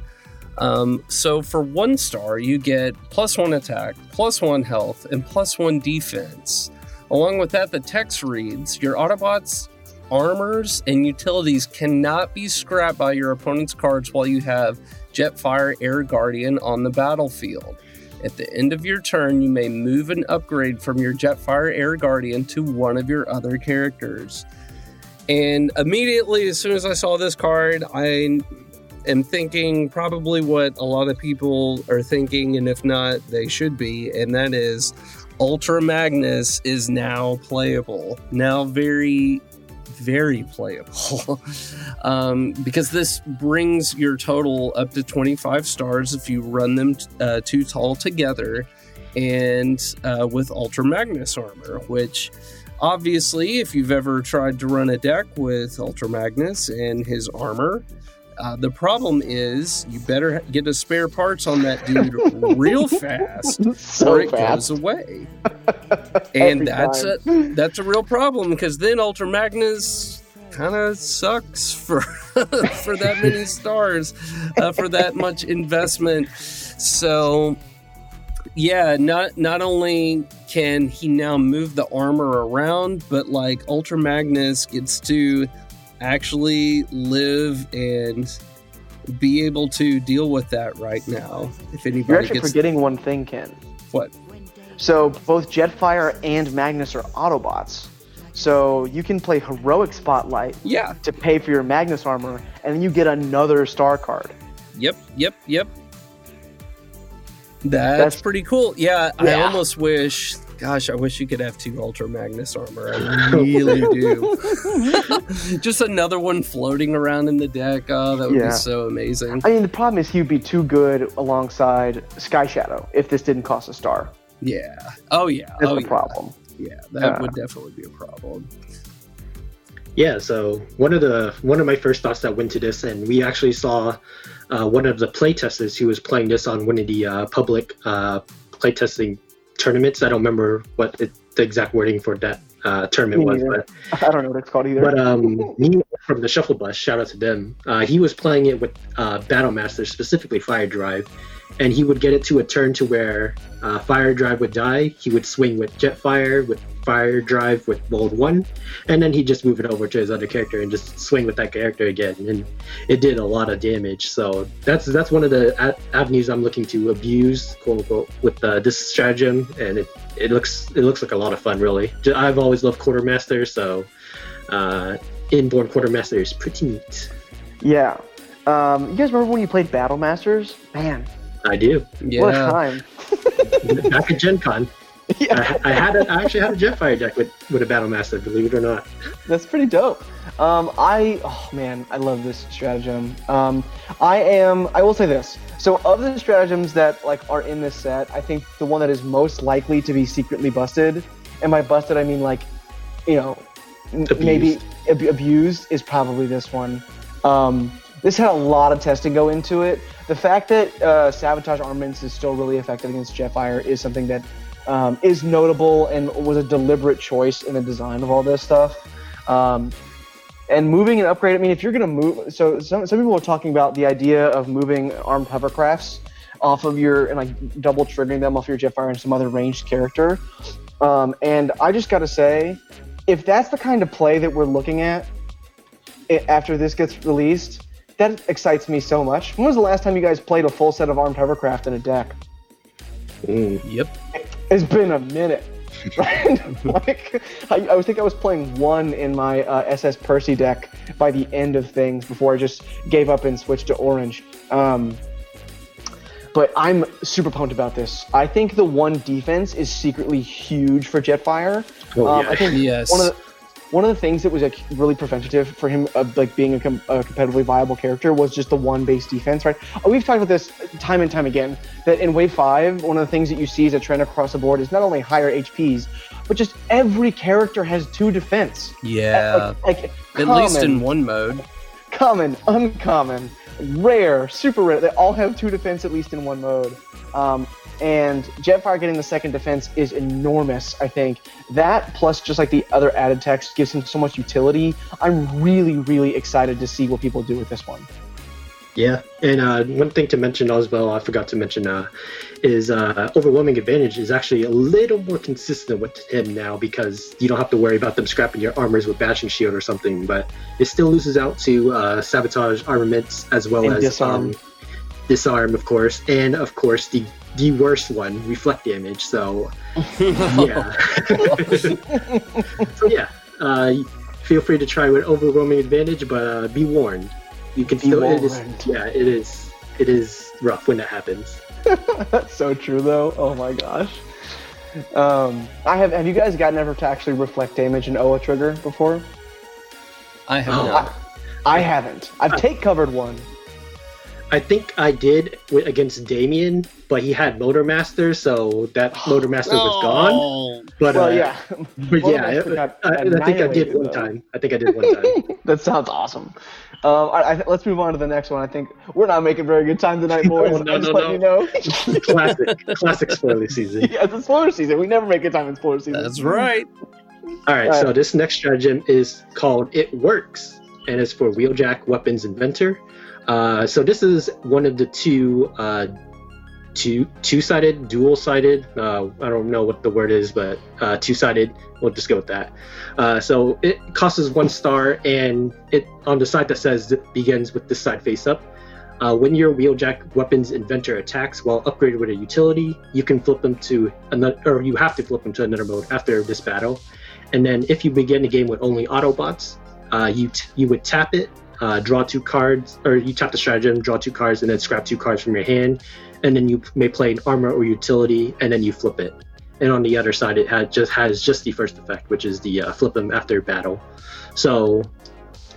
Um, so for one star, you get plus one attack, plus one health, and plus one defense. Along with that, the text reads Your Autobots, armors, and utilities cannot be scrapped by your opponent's cards while you have Jetfire Air Guardian on the battlefield. At the end of your turn, you may move an upgrade from your Jetfire Air Guardian to one of your other characters. And immediately, as soon as I saw this card, I am thinking probably what a lot of people are thinking, and if not, they should be, and that is Ultra Magnus is now playable. Now, very, very playable. um, because this brings your total up to 25 stars if you run them uh, two tall together and uh, with Ultra Magnus armor, which obviously, if you've ever tried to run a deck with Ultra Magnus and his armor, uh, the problem is you better get a spare parts on that dude real fast so or it fast. goes away. And that's time. a that's a real problem because then Ultra Magnus kind of sucks for for that many stars uh, for that much investment. So yeah, not not only can he now move the armor around, but like Ultra Magnus gets to actually live and be able to deal with that right now. If anybody You're actually gets forgetting one thing, Ken. what So both Jetfire and Magnus are Autobots. So you can play Heroic Spotlight Yeah. to pay for your Magnus armor, and then you get another star card. Yep. Yep. Yep. That's, That's- pretty cool. Yeah, I almost wish. Gosh, I wish you could have two Ultra Magnus armor. I really do. Just another one floating around in the deck. Oh, that would Yeah. be so amazing. I mean, the problem is he would be too good alongside Sky Shadow if this didn't cost a star. Yeah. Oh yeah. That's oh the yeah. problem. Yeah, that Uh, would definitely be a problem. Yeah, so one of the one of my first thoughts that went to this, and we actually saw uh, one of the playtesters who was playing this on one of the uh, public uh, playtesting tournaments. I don't remember what it, the exact wording for that uh, tournament was, but I don't know what it's called either. but um, me from the Shuffle Bus, shout out to them. Uh, he was playing it with uh, Battle Master, specifically Fire Drive, and he would get it to a turn to where uh, Fire Drive would die. He would swing with Jetfire, with Fire Drive, with Bold One, and then he'd just move it over to his other character and just swing with that character again. And it did a lot of damage. So that's that's one of the avenues I'm looking to abuse, quote unquote, with uh, this stratagem, and it. It looks it looks like a lot of fun, really. I've always loved Quartermaster, so uh, inborn quartermaster is pretty neat. yeah. Um, you guys remember when you played Battle Masters? Man, I do. what a Yeah. time. Back at Gen Con. Yeah. I, I had a, I actually had a Jetfire deck with with a Battle Master, believe it or not. That's pretty dope. Um, I oh man, I love this stratagem. Um, I am. I will say this. So of the stratagems that like are in this set, I think the one that is most likely to be secretly busted, and by busted I mean like, you know, Abused. maybe ab- abused is probably this one. Um, this had a lot of testing go into it. The fact that uh, sabotage armaments is still really effective against Jetfire is something that um, is notable and was a deliberate choice in the design of all this stuff. Um, and moving and upgrade. I mean, if you're gonna move, so some some people are talking about the idea of moving armed hovercrafts off of your and like double triggering them off your Jetfire and some other ranged character. Um, and I just gotta say, if that's the kind of play that we're looking at i after this gets released, that excites me so much. When was the last time you guys played a full set of armed hovercraft in a deck? Mm. Yep. It's been a minute. Like, I, I was think I was playing one in my uh, SS Percy deck by the end of things before I just gave up and switched to orange. Um, but I'm super pumped about this. I think the one defense is secretly huge for Jetfire. Oh, Um, yeah. I think Yes. one of the one of the things that was like really preventative for him of like being a, com- a competitively viable character was just the one base defense, right? Uh, We've talked about this time and time again that in wave five, one of the things that you see as a trend across the board is not only higher HPs, but just every character has two defense. Yeah. Like, like At least in one mode. common, uncommon, rare, super rare. They all have two defense at least in one mode. Um, and Jetfire getting the second defense is enormous, I think. That plus just like the other added text gives him so much utility. I'm really, really excited to see what people do with this one. Yeah, and uh, one thing to mention as well, I forgot to mention, uh, is uh, overwhelming advantage is actually a little more consistent with him now because you don't have to worry about them scrapping your armors with bashing shield or something. But it still loses out to uh, sabotage armaments as well And as disarm. Um, disarm, of course, and of course the the worst one, reflect damage. So yeah, so yeah, uh, feel free to try with overwhelming advantage, but uh, be warned. You can Be still It is, yeah, it is. It is rough when that happens. That's so true, though. Oh my gosh. Um, I have. Have you guys gotten ever to actually reflect damage in OA trigger before? I have Oh. not. I haven't. I've take covered one. I think I did with, against Damien, but he had Motor Master, so that Motor Master was gone. Oh. But Well, uh, yeah. but Motor yeah, I, I, I think I did one though. time. I think I did one time. that sounds awesome. Um, I, I, let's move on to the next one. I think we're not making very good time tonight, boys. No, no, I'm just no, letting you know. classic, classic spoiler season. yeah, it's a spoiler season. We never make good time in spoiler season. That's right. All right, All so right. this next stratagem is called It Works, and it's for Wheeljack Weapons Inventor. Uh, so this is one of the two, uh, two two-sided, dual-sided. Uh, I don't know what the word is, but uh, two-sided. We'll just go with that. Uh, so it costs one star, and it on the side that says it begins with this side face up. When your Wheeljack Weapons Inventor attacks while upgraded with a utility, you can flip them to another, or you have to flip them to another mode after this battle. And then if you begin the game with only Autobots, you t- you would tap it, uh, draw two cards, or you tap the stratagem, draw two cards, and then scrap two cards from your hand. And then you may play an armor or utility, and then you flip it. And on the other side, it had just has just the first effect, which is the uh, flip them after battle. So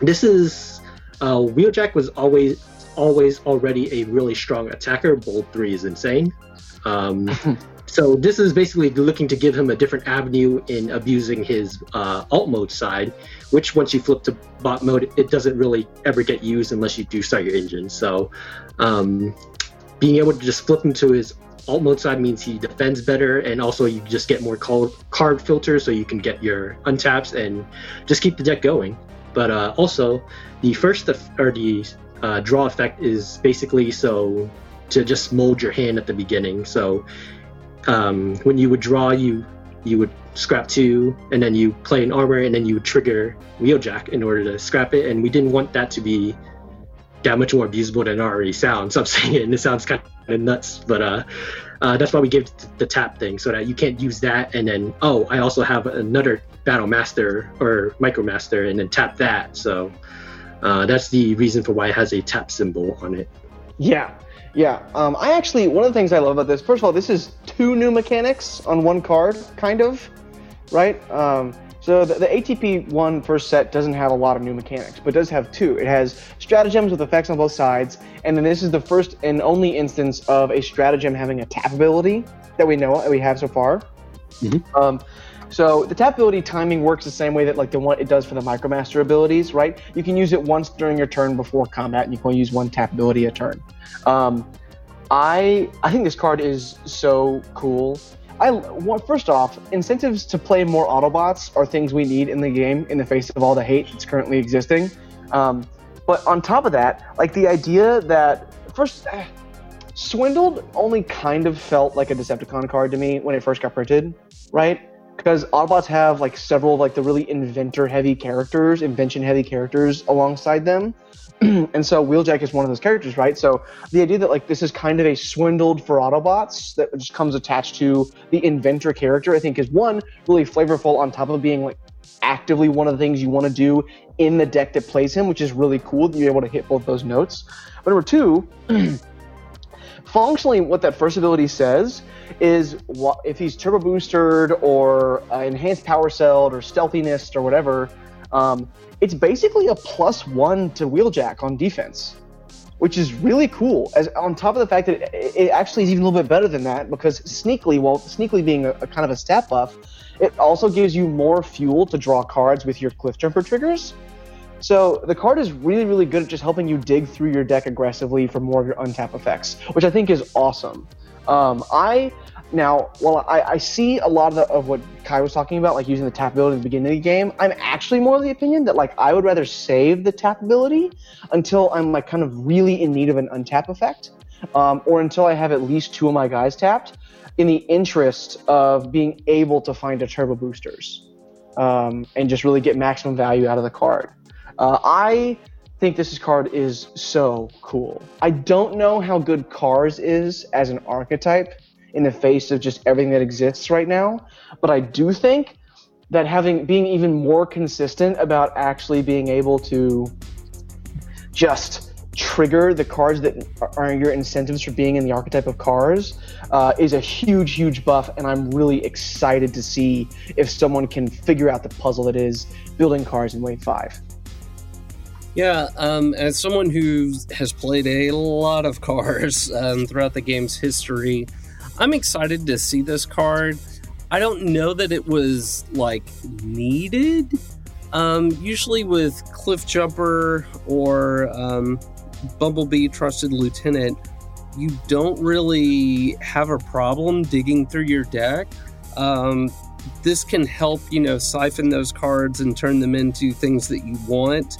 this is uh, Wheeljack was always always already a really strong attacker. Bold three is insane. Um, so this is basically looking to give him a different avenue in abusing his uh, alt mode side, which once you flip to bot mode, it doesn't really ever get used unless you do start your engine. So um, being able to just flip him to his alt mode side means he defends better, and also you just get more call- card filters, so you can get your untaps and just keep the deck going. But uh, also, the first or the uh, draw effect is basically so to just mold your hand at the beginning. So um, when you would draw, you you would scrap two, and then you play an armor, and then you would trigger Wheeljack in order to scrap it. And we didn't want that to be that much more abusable than it already sounds. So I'm saying it, and it sounds kind of nuts, but uh, uh, that's why we gave the tap thing, so that you can't use that, and then oh, I also have another Battle Master or Micro Master, and then tap that. So uh, that's the reason for why it has a tap symbol on it. Yeah, Yeah, um, I actually one of the things I love about this. First of all, this is two new mechanics on one card, kind of, right? Um, so the, the ATP one first set doesn't have a lot of new mechanics, but does have two. It has stratagems with effects on both sides, and then this is the first and only instance of a stratagem having a tap ability that we know that we have so far. Mhm. Um, so the tap ability timing works the same way that like the one it does for the Micromaster abilities, right? You can use it once during your turn before combat, and you can only use one tap ability a turn. Um, I I think this card is so cool. I well, first off, incentives to play more Autobots are things we need in the game in the face of all the hate that's currently existing. Um, but on top of that, like the idea that first, eh, Swindled only kind of felt like a Decepticon card to me when it first got printed, right? Because Autobots have like several like the really inventor-heavy characters, invention-heavy characters alongside them, and so Wheeljack is one of those characters, right? So the idea that like this is kind of a swindled for Autobots that just comes attached to the inventor character, I think is one really flavorful on top of being like actively one of the things you want to do in the deck that plays him, which is really cool that you're able to hit both those notes. But number two, functionally, what that first ability says is if he's turbo boosted or uh, enhanced power celled or stealthiness or whatever, um, it's basically a plus one to Wheeljack on defense, which is really cool. As on top of the fact that it, it actually is even a little bit better than that because sneakily, well, sneakily being a, a kind of a stat buff, it also gives you more fuel to draw cards with your cliff jumper triggers. So the card is really, really good at just helping you dig through your deck aggressively for more of your untap effects, which I think is awesome. Um, I now, while I, I see a lot of, the, of what Kai was talking about, like using the tap ability at the beginning of the game, I'm actually more of the opinion that like I would rather save the tap ability until I'm like kind of really in need of an untap effect, um, or until I have at least two of my guys tapped, in the interest of being able to find a turbo boosters, um, and just really get maximum value out of the card. Uh, I think this card is so cool. I don't know how good Cars is as an archetype in the face of just everything that exists right now, but I do think that having being even more consistent about actually being able to just trigger the cards that are your incentives for being in the archetype of cars uh, is a huge, huge buff, and I'm really excited to see if someone can figure out the puzzle that is building cars in Wave Five. Yeah, um, as someone who has played a lot of cars um, throughout the game's history, I'm excited to see this card. I don't know that it was like needed. Um, usually with Cliff Jumper or um, Bumblebee Trusted Lieutenant, you don't really have a problem digging through your deck. Um, this can help, you know, siphon those cards and turn them into things that you want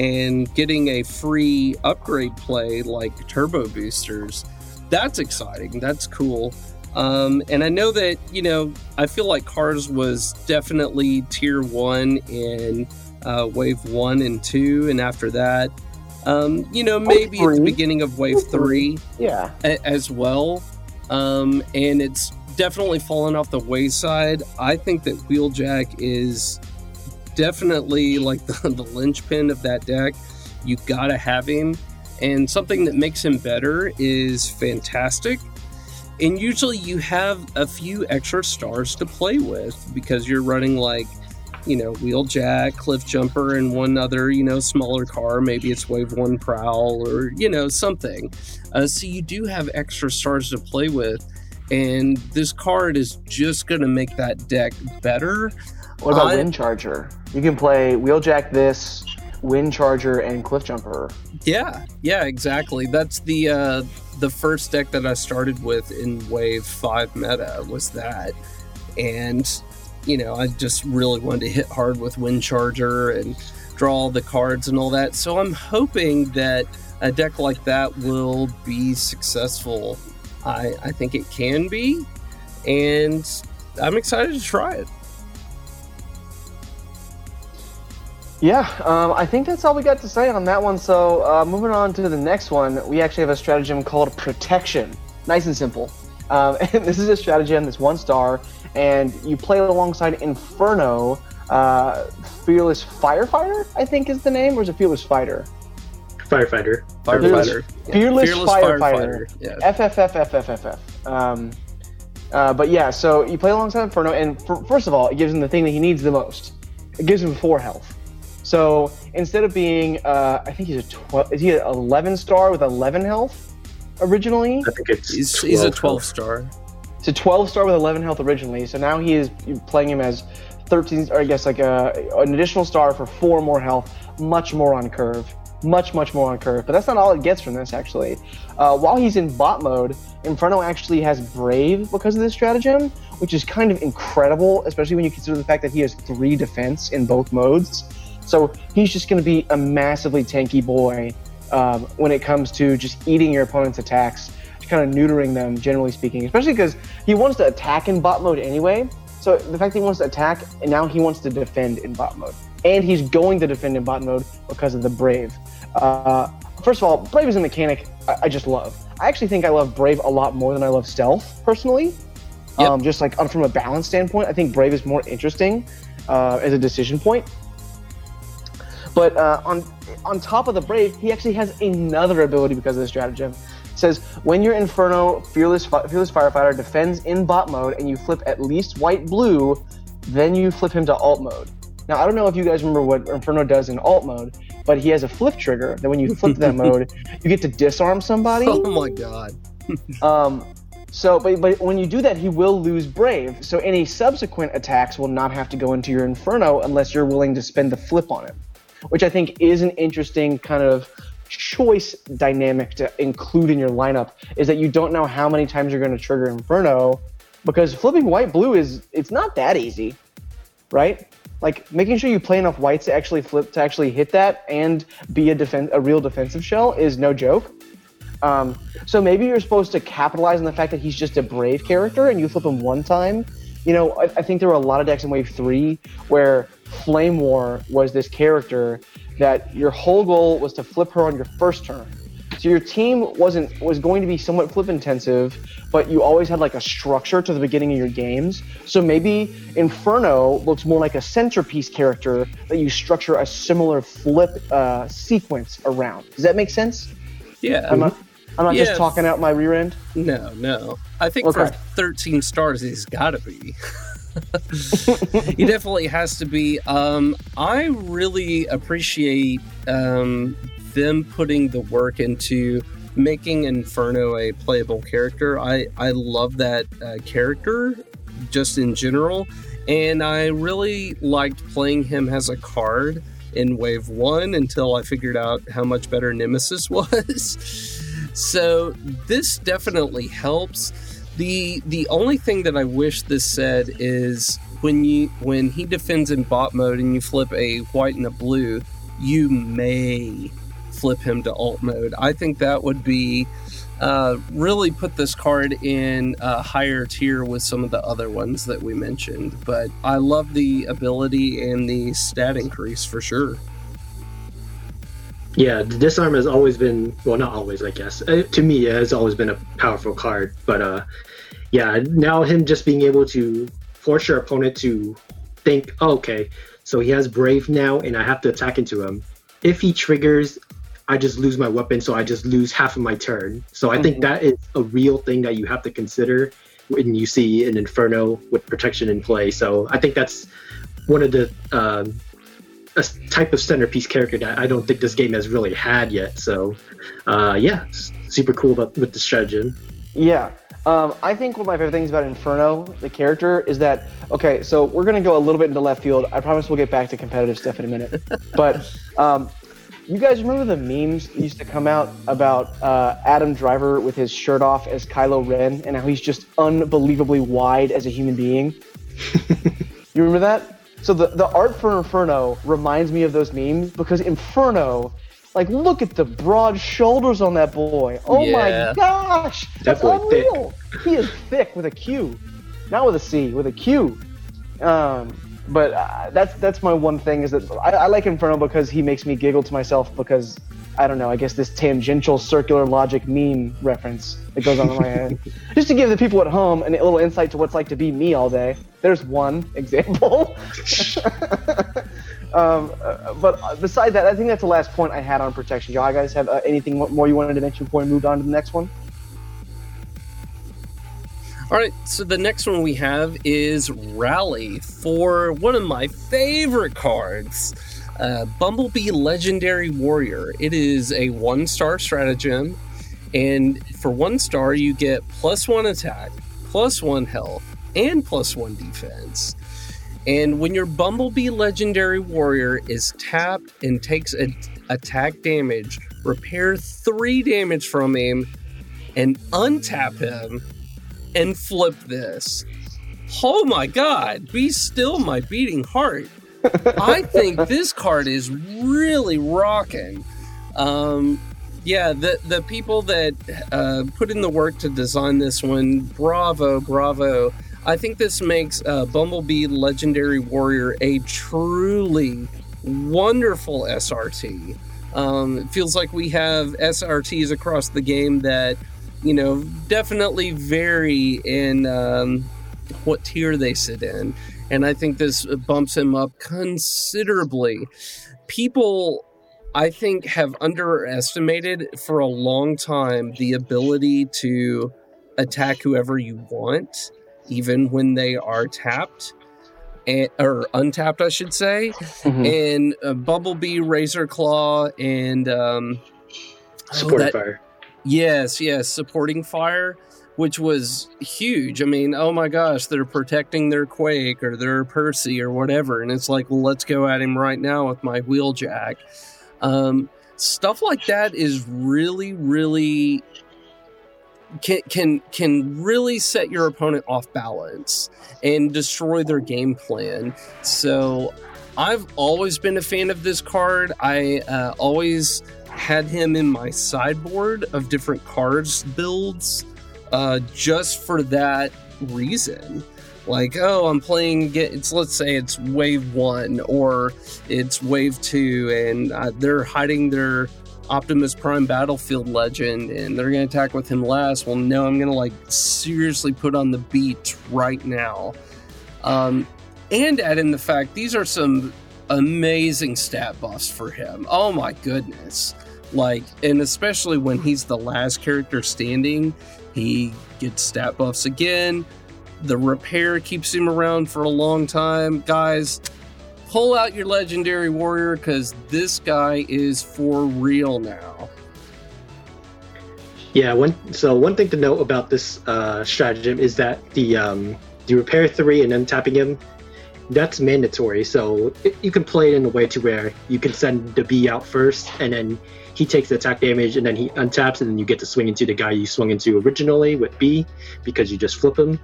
and getting a free upgrade play like turbo boosters that's exciting. That's cool. Um, and i know that you know i feel like cars was definitely tier one in uh, wave one and two and after that um, you know maybe at the beginning of wave three Yeah, a- as well. Um, and it's definitely fallen off the wayside. I think that Wheeljack is definitely like the, the linchpin of that deck. You gotta have him. And something that makes him better is fantastic. And usually you have a few extra stars to play with because you're running like, you know, Wheeljack, Cliff Jumper, and one other, you know, smaller car. Maybe it's Wave 1 Prowl or, you know, something. Uh, so you do have extra stars to play with. And this card is just going to make that deck better. What about I- Wind Charger? You can play Wheeljack this, Wind Charger, and Cliff Jumper. Yeah, yeah, exactly. That's the uh, the first deck that I started with in Wave Five meta was that, and you know I just really wanted to hit hard with Wind Charger and draw all the cards and all that. So I'm hoping that a deck like that will be successful. I I think it can be, and I'm excited to try it. Yeah, um, I think that's all we got to say on that one. So uh, moving on to the next one, we actually have a stratagem called Protection. Nice and simple. Um, and this is a stratagem that's one star, and you play it alongside Inferno, uh, Fearless Firefighter. I think is the name, or is it Fearless Fighter? Firefighter. Firefighter. Fearless, firefighter. Yeah. FFFFFFF. Um, uh, but yeah, so you play alongside Inferno, and for, first of all, it gives him the thing that he needs the most. It gives him four health. So instead of being, uh, I think he's a 12, is he an 11 star with 11 health originally? I think it's He's, he's a 12 12 star. It's a 12 star with 11 health originally. So now he is playing him as 13, or I guess like a, an additional star for four more health, much more on curve. Much, much more on curve. But that's not all it gets from this, actually. Uh, while he's in bot mode, Inferno actually has Brave because of this stratagem, which is kind of incredible, especially when you consider the fact that he has three defense in both modes. So he's just going to be a massively tanky boy um, when it comes to just eating your opponent's attacks, kind of neutering them, generally speaking. Especially because he wants to attack in bot mode anyway. So the fact that he wants to attack and now he wants to defend in bot mode, and he's going to defend in bot mode because of the Brave. Uh, first of all, Brave is a mechanic I, I just love. I actually think I love Brave a lot more than I love Stealth personally. Yep. Um, just like um, from a balance standpoint, I think Brave is more interesting uh, as a decision point. But uh, on on top of the Brave, he actually has another ability because of the stratagem. It says when your Inferno Fearless Fearless Firefighter defends in bot mode and you flip at least white blue, then you flip him to alt mode. Now I don't know if you guys remember what Inferno does in alt mode, but he has a flip trigger that when you flip to that mode, you get to disarm somebody. Oh my god. Um, so, but, but when you do that, he will lose Brave. So any subsequent attacks will not have to go into your Inferno unless you're willing to spend the flip on it, which I think is an interesting kind of choice dynamic to include in your lineup. Is that you don't know how many times you're going to trigger Inferno, because flipping white blue is it's not that easy, right? Like making sure you play enough whites to actually flip to actually hit that and be a defense a real defensive shell is no joke. Um, so maybe you're supposed to capitalize on the fact that he's just a brave character and you flip him one time. You know, I, I think there were a lot of decks in Wave 3 where Flame War was this character that your whole goal was to flip her on your first turn. So your team wasn't was going to be somewhat flip intensive, but you always had like a structure to the beginning of your games. So maybe Inferno looks more like a centerpiece character that you structure a similar flip uh, sequence around. Does that make sense? Yeah. I'm not, I'm not Yeah. just talking out my rear end. No, no. I think for 13 stars, he's got to be. he definitely has to be. Um, I really appreciate um, them putting the work into making Inferno a playable character. I, I love that uh, character just in general, and I really liked playing him as a card in Wave 1 until I figured out how much better Nemesis was. So this definitely helps. The the only thing that I wish this said is when you when he defends in bot mode and you flip a white and a blue, you may flip him to alt mode. I think that would be uh, really put this card in a higher tier with some of the other ones that we mentioned. But I love the ability and the stat increase for sure. Yeah, the disarm has always been well, not always, I guess. Uh, to me, it has always been a powerful card. But uh, yeah, now him just being able to force your opponent to think, oh, okay, so he has brave now, and I have to attack into him. If he triggers, I just lose my weapon, so I just lose half of my turn. So I think Mhm. that is a real thing that you have to consider when you see an Inferno with protection in play. So I think that's one of the um, a s- type of centerpiece character that I don't think this game has really had yet. So, uh, yeah, super cool about with the stratagem. Yeah. Um, I think one of my favorite things about Inferno, the character, is that okay. So we're gonna go a little bit into left field. I promise we'll get back to competitive stuff in a minute. but um, you guys remember the memes that used to come out about uh, Adam Driver with his shirt off as Kylo Ren and how he's just unbelievably wide as a human being? you remember that? So the, the art for Inferno reminds me of those memes because Inferno, like, look at the broad shoulders on that boy. Oh Yeah. my gosh, that's Definitely thick. unreal. He is thick with a Q, not with a C, with a Q. Um, but uh, that's that's my one thing is that I, I like Inferno because he makes me giggle to myself because I don't know I guess this tangential circular logic meme reference that goes on in my head. Just to give the people at home a little insight to what it's like to be me all day. There's one example. Um, uh, but uh, beside that, I think that's the last point I had on protection. Do you guys have uh, anything more you wanted to mention before we moved on to the next one? All right, so the next one we have is Rally for one of my favorite cards, uh, Bumblebee Legendary Warrior. It is a one star stratagem, and for one star, you get plus one attack, plus one health, and plus one defense. And when your Bumblebee Legendary Warrior is tapped and takes a, attack damage, repair three damage from him and untap him and flip this. Oh my god, be still my beating heart. I think this card is really rocking. Um, yeah, the the people that uh, put in the work to design this one, bravo, bravo. I think this makes uh, Bumblebee Legendary Warrior a truly wonderful SRT. Um, it feels like we have SRTs across the game that, you know, definitely vary in um, what tier they sit in. And I think this bumps him up considerably. People, I think, have underestimated for a long time the ability to attack whoever you want, even when they are tapped. And, or untapped, I should say, and uh, Bumblebee, Razor Claw, and um, oh, Supporting that- fire. Yes, yes, supporting fire, which was huge. I mean, oh my gosh, they're protecting their Quake or their Percy or whatever, and it's like, well, let's go at him right now with my wheeljack. Um, stuff like that is really, really can can can really set your opponent off balance and destroy their game plan. So I've always been a fan of this card. I uh, always had him in my sideboard of different cards builds uh, just for that reason. Like, oh, I'm playing. It's let's say it's wave one or it's wave two, and uh, they're hiding their Optimus Prime Battlefield Legend, and they're gonna attack with him last. Well, no, I'm gonna like seriously put on the beat right now, um, and add in the fact these are some amazing stat buffs for him. Oh my goodness! Like, and especially when he's the last character standing, he gets stat buffs again. The repair keeps him around for a long time. Guys, pull out your legendary warrior because this guy is for real now. Yeah, one so one thing to note about this uh, stratagem is that the um, the repair three and then tapping him, that's mandatory. So it, you can play it in a way to where you can send the B out first, and then he takes the attack damage, and then he untaps, and then you get to swing into the guy you swung into originally with B because you just flip him.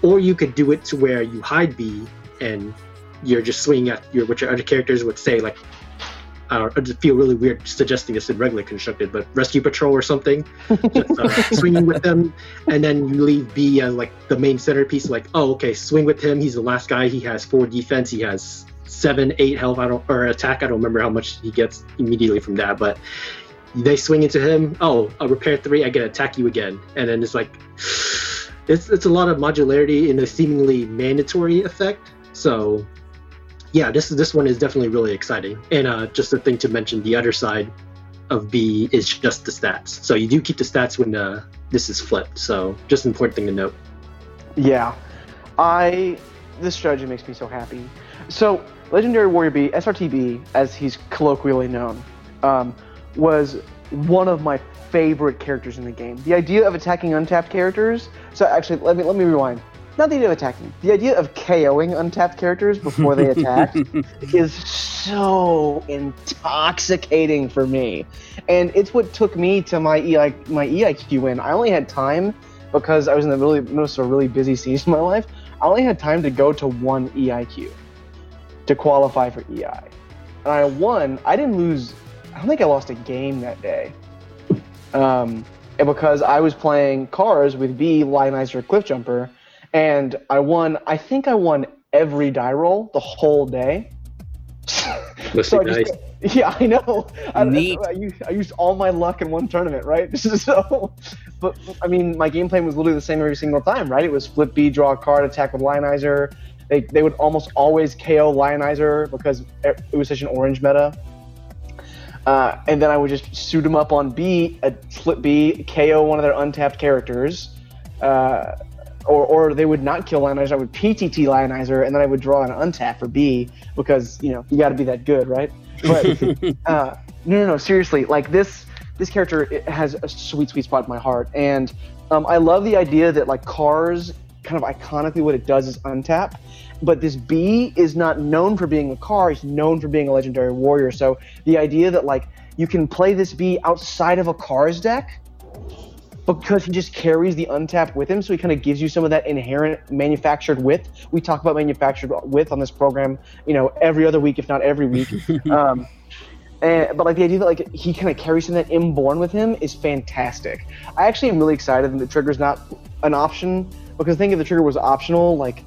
Or you could do it to where you hide B and you're just swinging at your what your other characters would say like uh, I just feel really weird suggesting this in regular constructed, but rescue patrol or something, just uh, swinging with them, and then you leave B as like the main centerpiece. Like, oh, okay, swing with him. He's the last guy. He has four defense. He has seven, eight health. I don't or attack. I don't remember how much he gets immediately from that, but they swing into him. Oh, a repair three. I get attack you again, and then it's like it's it's a lot of modularity in a seemingly mandatory effect. So yeah, this this one is definitely really exciting. And uh, just a thing to mention, the other side of B is just the stats. So you do keep the stats when uh, this is flipped. So just an important thing to note. Yeah, I this strategy makes me so happy. So Legendary Warrior B, SRTB, as he's colloquially known, um, was one of my favorite characters in the game. The idea of attacking untapped characters. So actually, let me let me rewind. Not the idea of attacking. The idea of KOing untapped characters before they attack is so intoxicating for me, and it's what took me to my EI, my EIQ win. I only had time because I was in the really most of a really busy season of my life. I only had time to go to one EIQ to qualify for EI, and I won. I didn't lose. I don't think I lost a game that day. Um, and because I was playing cars with B, Lionizer, Cliff Jumper, and I won. I think I won every die roll the whole day. So I nice. just, yeah, I know. I, I, used, I used all my luck in one tournament, right? so, but I mean, my game plan was literally the same every single time, right? It was flip B, draw a card, attack with Lionizer, they, they would almost always KO Lionizer because it was such an orange meta. Uh, and then I would just suit them up on B, uh, flip B, KO one of their untapped characters. Uh, or, or they would not kill Lionizer. I would PTT Lionizer, and then I would draw an untap for B because you know you got to be that good, right? But uh, no, no, no, seriously, like this this character it has a sweet, sweet spot in my heart, and um, I love the idea that like cars, kind of iconically, what it does is untap. But this B is not known for being a car; it's known for being a legendary warrior. So the idea that like you can play this B outside of a cars deck because he just carries the untap with him, so he kind of gives you some of that inherent manufactured width. We talk about manufactured width on this program, you know, every other week, if not every week. um, and, but like the idea that like he kind of carries some of that inborn with him is fantastic. I actually am really excited that the trigger's not an option because I think if the trigger was optional, like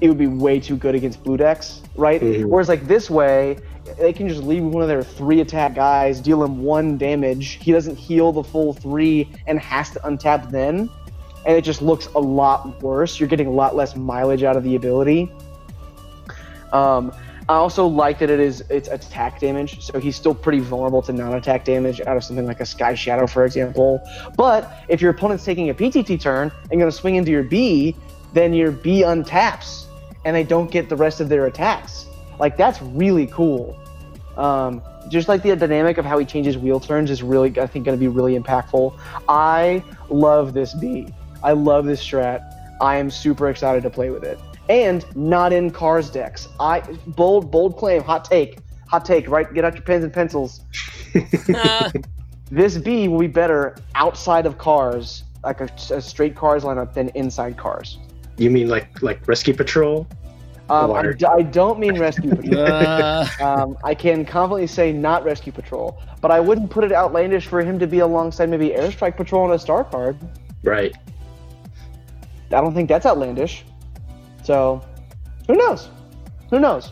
it would be way too good against blue decks, right? Mhm. Whereas like this way, they can just leave one of their three attack guys, deal him one damage. He doesn't heal the full three and has to untap then, and it just looks a lot worse. You're getting a lot less mileage out of the ability. Um, I also like that it is it's attack damage, so he's still pretty vulnerable to non-attack damage out of something like a Sky Shadow, for example. But if your opponent's taking a PTT turn and going to swing into your B, then your B untaps, and they don't get the rest of their attacks. Like that's really cool. Um, just like the dynamic of how he changes wheel turns is really, I think, going to be really impactful. I love this B. I love this strat. I am super excited to play with it. And not in cars decks. I bold, bold claim, hot take, hot take. Right, get out your pens and pencils. Ah, This B will be better outside of cars, like a, a straight cars lineup, than inside cars. You mean like like Rescue Patrol? Um, Or- I, I don't mean rescue patrol. uh, Um, I can confidently say not Rescue Patrol, but I wouldn't put it outlandish for him to be alongside maybe Airstrike Patrol on a star card. Right. I don't think that's outlandish. So, who knows? Who knows?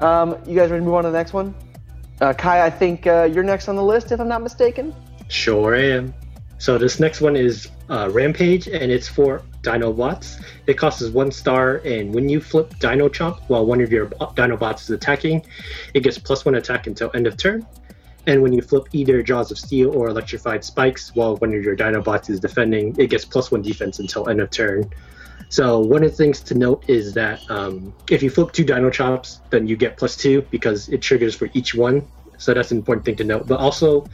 Um, you guys ready to move on to the next one? Uh, Kai, I think uh, you're next on the list, if I'm not mistaken. Sure am. So this next one is uh, Rampage, and it's for Dinobots. It costs one star, and when you flip Dino Chomp while one of your Dinobots is attacking, it gets plus one attack until end of turn. And when you flip either Jaws of Steel or Electrified Spikes while one of your Dinobots is defending, it gets plus one defense until end of turn. So one of the things to note is that um, if you flip two Dino Chops, then you get plus two because it triggers for each one. So that's an important thing to note. But also,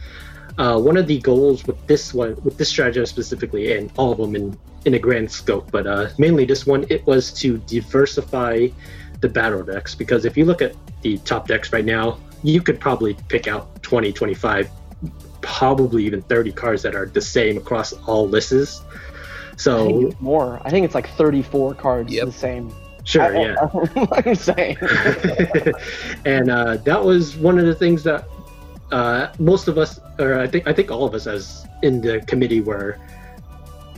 uh, one of the goals with this one, with this stratagem specifically, and all of them in in a grand scope, but uh, mainly this one, it was to diversify the battle decks. Because if you look at the top decks right now, you could probably pick out 20, 25, probably even 30 cards that are the same across all lists. I think So it's more. I think it's like 34 cards Yep. the same. sure, I- yeah. I'm saying. and uh, that was one of the things that uh, most of us, or I think I think all of us, as in the committee, were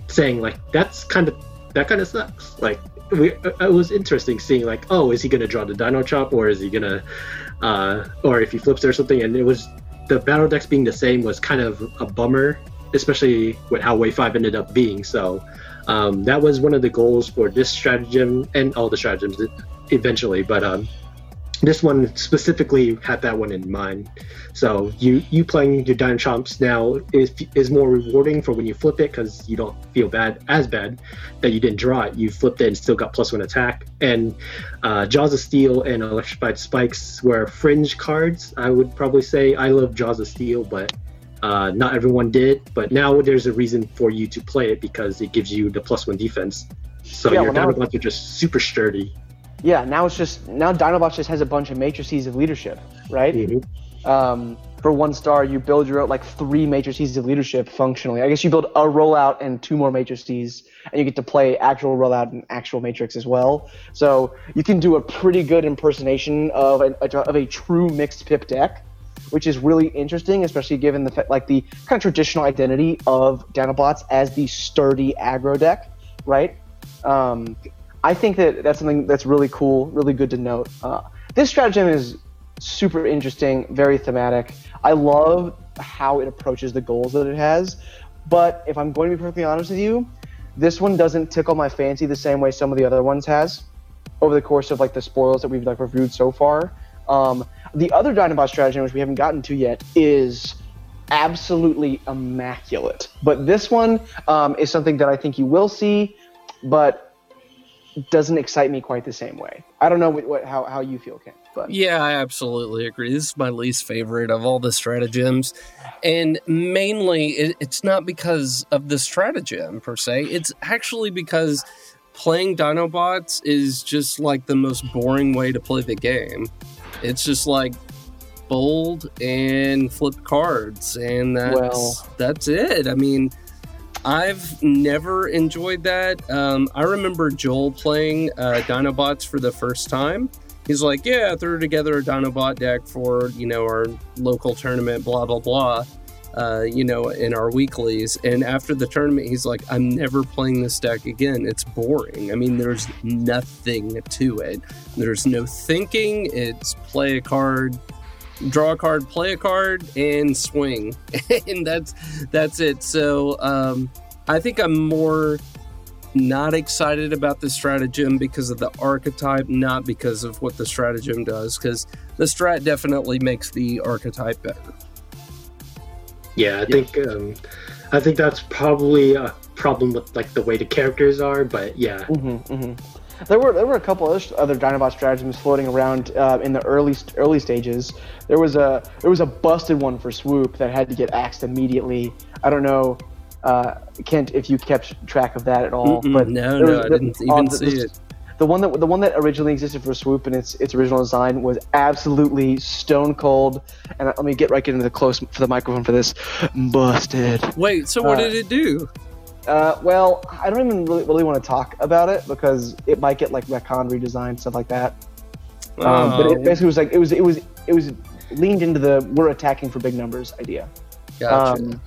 saying like that's kind of that kind of sucks. Like we, it was interesting seeing like, oh, is he gonna draw the Dino Chop, or is he gonna, uh, or if he flips or something? And it was the battle decks being the same was kind of a bummer, especially with how Wave Five ended up being. So. Um, that was one of the goals for this stratagem and all the stratagems eventually, but um, this one specifically had that one in mind. So you you playing your Dino Chomps now is is more rewarding for when you flip it because you don't feel bad as bad that you didn't draw it. You flipped it and still got plus one attack. And uh, Jaws of Steel and Electrified Spikes were fringe cards. I would probably say I love Jaws of Steel, but uh, not everyone did. But now there's a reason for you to play it because it gives you the plus one defense. So Yeah, your well, Dinobots are just super sturdy. yeah, now it's just now Dinobots just has a bunch of matrices of leadership, right? Mhm. um, for one star, you build your like three matrices of leadership functionally. I guess you build a rollout and two more matrices, and you get to play actual rollout and actual matrix as well. So you can do a pretty good impersonation of an, of a true mixed pip deck, which is really interesting, especially given the like the kind of traditional identity of Dinobots as the sturdy aggro deck, right? Um, I think that that's something that's really cool, really good to note. Uh, this stratagem is super interesting, very thematic. I love how it approaches the goals that it has. But if I'm going to be perfectly honest with you, this one doesn't tickle my fancy the same way some of the other ones has. over the course of like the spoils that we've like reviewed so far. Um, the other Dinobot strategy, which we haven't gotten to yet, is absolutely immaculate. But this one um, is something that I think you will see, but doesn't excite me quite the same way. I don't know what, what how, how you feel, Ken. But Yeah, I absolutely agree. This is my least favorite of all the stratagems. And mainly, it, it's not because of the stratagem per se, it's actually because playing Dinobots is just like the most boring way to play the game. It's just like bold and flip cards, and that's, Well- that's it. I mean, I've never enjoyed that. Um, I remember Joel playing uh, Dinobots for the first time. He's like, "Yeah, I threw together a Dinobot deck for you know our local tournament, blah blah blah." Uh, you know, in our weeklies, and after the tournament, he's like, "I'm never playing this deck again. It's boring. I mean, there's nothing to it. There's no thinking. It's play a card, draw a card, play a card, and swing, and that's that's it. So um, I think I'm more not excited about the stratagem because of the archetype, not because of what the stratagem does. Because the strat definitely makes the archetype better. Yeah, I think um, I think that's probably a problem with like the way the characters are. But yeah, hmm hmm There were there were a couple other, other Dinobot stratagems floating around uh, in the early early stages. There was a there was a busted one for swoop that had to get axed immediately. I don't know, uh, Kent, if you kept track of that at all. Mm-mm, but no, no, was I didn't even the- see the- it. The one that the one that originally existed for swoop in its its original design was absolutely stone cold. And let me get right into the close for the microphone for this. Busted. Wait, so what Uh, did it do? Uh, well, I don't even really, really want to talk about it because it might get like retcon redesigned stuff like that. Um, but it Oh, basically was like it was it was it was leaned into the we're attacking for big numbers idea. gotcha. Um,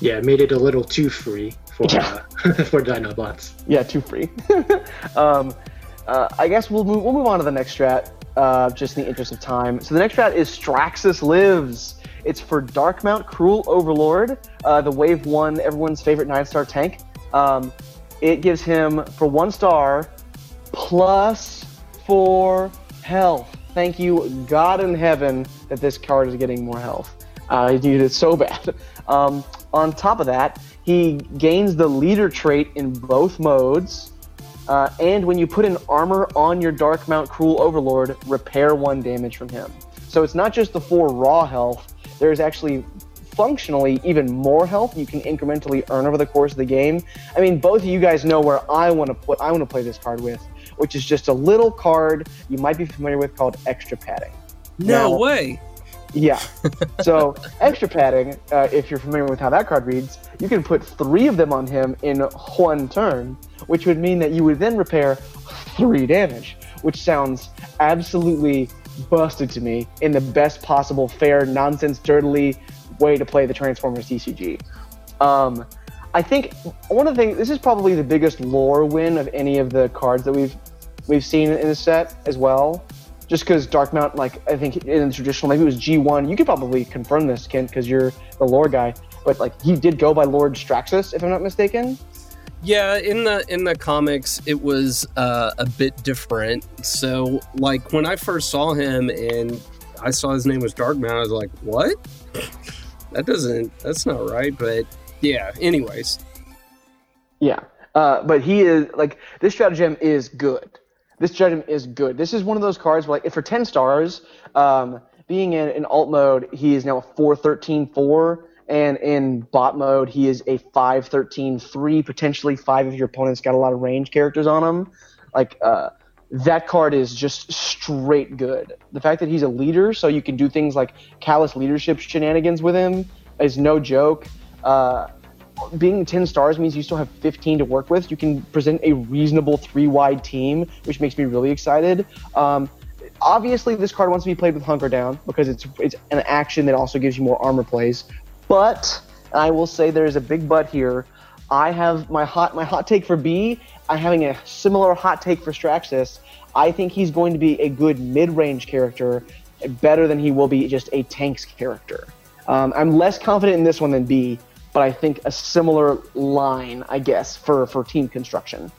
yeah, it made it a little too free for Yeah. uh, for Dinobots. yeah, too free. um, uh, I guess we'll move we'll move on to the next strat. Uh, just in the interest of time. So the next strat is Straxus Lives. It's for Darkmount Cruel Overlord, uh, the Wave One, everyone's favorite nine-star tank. Um, it gives him for one star plus four health. Thank you, God in heaven, that this card is getting more health. I needed it so bad. Um, on top of that, he gains the leader trait in both modes. Uh, and when you put an armor on your Darkmount Cruel Overlord, repair one damage from him. So it's not just the four raw health. There's actually functionally even more health you can incrementally earn over the course of the game. I mean, both of you guys know where I want to put I want to play this card with, which is just a little card you might be familiar with called Extra Padding. no now- way. Yeah. So extra padding, uh, if you're familiar with how that card reads, you can put three of them on him in one turn, which would mean that you would then repair three damage, which sounds absolutely busted to me in the best possible fair, nonsense, dirtily way to play the Transformers TCG. Um, I think one of the things this is probably the biggest lore win of any of the cards that we've we've seen in the set as well. Just because Darkmount, like I think in the traditional, maybe it was G1. You could probably confirm this, Kent, because you're the lore guy. But like he did go by Lord Straxus, if I'm not mistaken. Yeah, in the in the comics, it was uh, a bit different. So, like when I first saw him and I saw his name was Darkmount, I was like, "What? That doesn't. That's not right." But yeah. Anyways, Yeah, uh, but he is like this stratagem is good. This judgment is good. This is one of those cards where like for ten stars, um, being in, in alt mode, he is now a 4-13-4, and in bot mode, he is a 5-13-3. Potentially five of your opponents got a lot of range characters on him. Like uh, that card is just straight good. The fact that he's a leader, so you can do things like callous leadership shenanigans with him, is no joke. Uh, being 10 stars means you still have 15 to work with. You can present a reasonable three wide team, which makes me really excited. Um, obviously, this card wants to be played with Hunker Down because it's it's an action that also gives you more armor plays. But I will say there is a big but here. I have my hot my hot take for B. I'm having a similar hot take for Straxus. I think he's going to be a good mid range character, better than he will be just a tanks character. Um, I'm less confident in this one than B, but I think a similar line, I guess, for for team construction.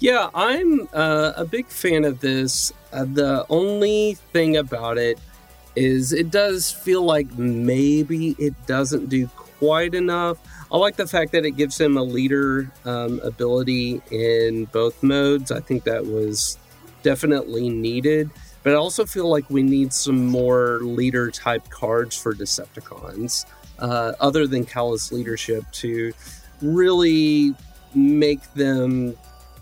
Yeah, I'm uh, a big fan of this. Uh, the only thing about it is it does feel like maybe it doesn't do quite enough. I like the fact that it gives him a leader um, ability in both modes. I think that was definitely needed. But I also feel like we need some more leader type cards for Decepticons, uh, other than Callous Leadership, to really make them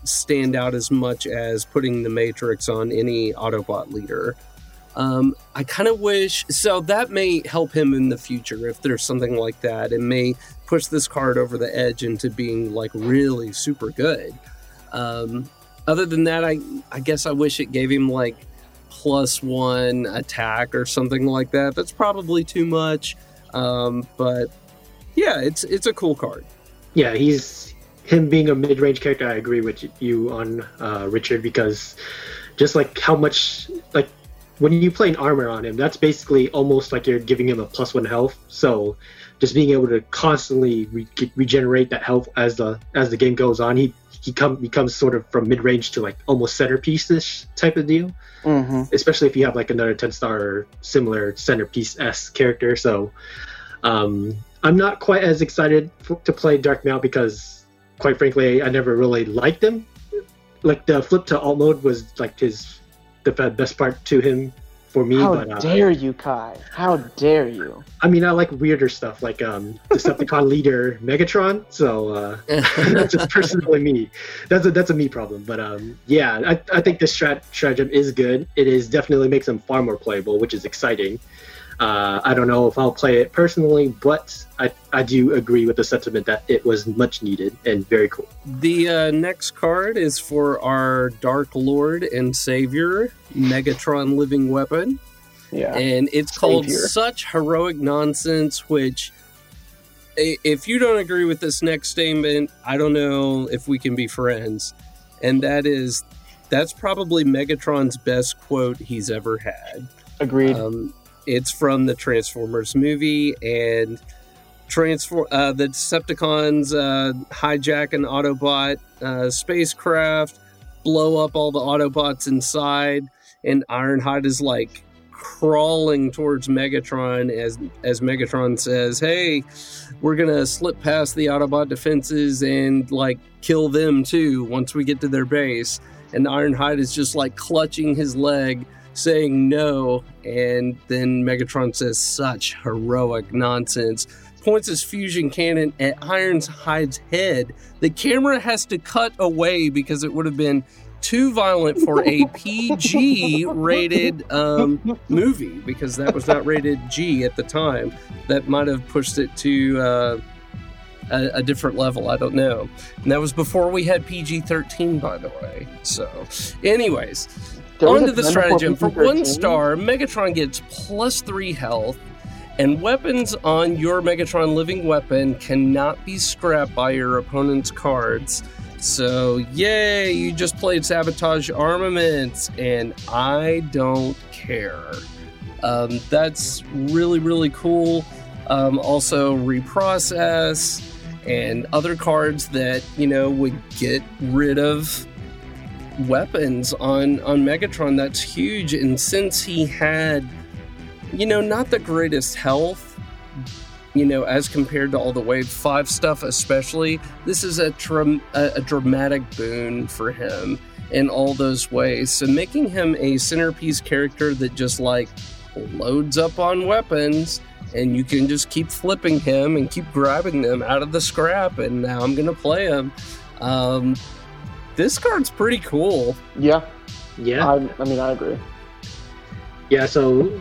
stand out as much as putting the Matrix on any Autobot leader. Um, I kind of wish so that may help him in the future if there's something like that. It may push this card over the edge into being like really super good. Um, other than that, I I guess I wish it gave him like plus one attack or something like that. That's probably too much, um, but yeah, it's it's a cool card. Yeah, he's him being a mid-range character. I agree with you on uh, Richard because just like how much like when you play an armor on him, that's basically almost like you're giving him a plus one health. So just being able to constantly re- regenerate that health as the as the game goes on, he he come becomes sort of from mid range to like almost centerpiece ish type of deal. Mm-hmm. Especially if you have like another ten star similar centerpiece s character. So um, I'm not quite as excited for, to play Darkmount because, quite frankly, I never really liked him. Like the flip to alt mode was like his the best part to him for me. How but, uh, dare you, Kai? How dare you? I mean, I like weirder stuff like um, Decepticon leader Megatron. So uh, that's just personally me. That's a that's a me problem. But um, yeah, I, I think this strat stratagem is good. It is definitely makes him far more playable, which is exciting. Uh, I don't know if I'll play it personally, but I, I do agree with the sentiment that it was much needed and very cool. The uh, next card is for our Dark Lord and Savior, Megatron Living Weapon. Yeah. And it's called Savior. Such Heroic Nonsense, which, if you don't agree with this next statement, I don't know if we can be friends. And that is, that's probably Megatron's best quote he's ever had. Agreed. Um, it's from the Transformers movie, and transform uh, the Decepticons uh, hijack an Autobot uh, spacecraft, blow up all the Autobots inside, and Ironhide is like crawling towards Megatron as as Megatron says, "Hey, we're gonna slip past the Autobot defenses and like kill them too once we get to their base." And Ironhide is just like clutching his leg saying no, and then Megatron says such heroic nonsense. Points his fusion cannon at Ironhide's head. The camera has to cut away because it would have been too violent for a PG rated um, movie because that was not rated G at the time. That might have pushed it to uh, a, a different level. I don't know. And that was before we had PG 13, by the way. So, anyways, There was on a to the stratagem. For one PG-13? star, Megatron gets plus three health, and weapons on your Megatron living weapon cannot be scrapped by your opponent's cards. So, yay, you just played Sabotage Armaments, and I don't care. Um, that's really, really cool. Um, also, reprocess and other cards that, you know, would get rid of weapons on on Megatron that's huge and since he had you know not the greatest health you know as compared to all the wave 5 stuff especially this is a, tram- a, a dramatic boon for him in all those ways. So making him a centerpiece character that just like loads up on weapons and you can just keep flipping him and keep grabbing them out of the scrap and now i'm gonna play him. Um, this card's pretty cool. Yeah, Yeah. I, I mean, I agree. Yeah, so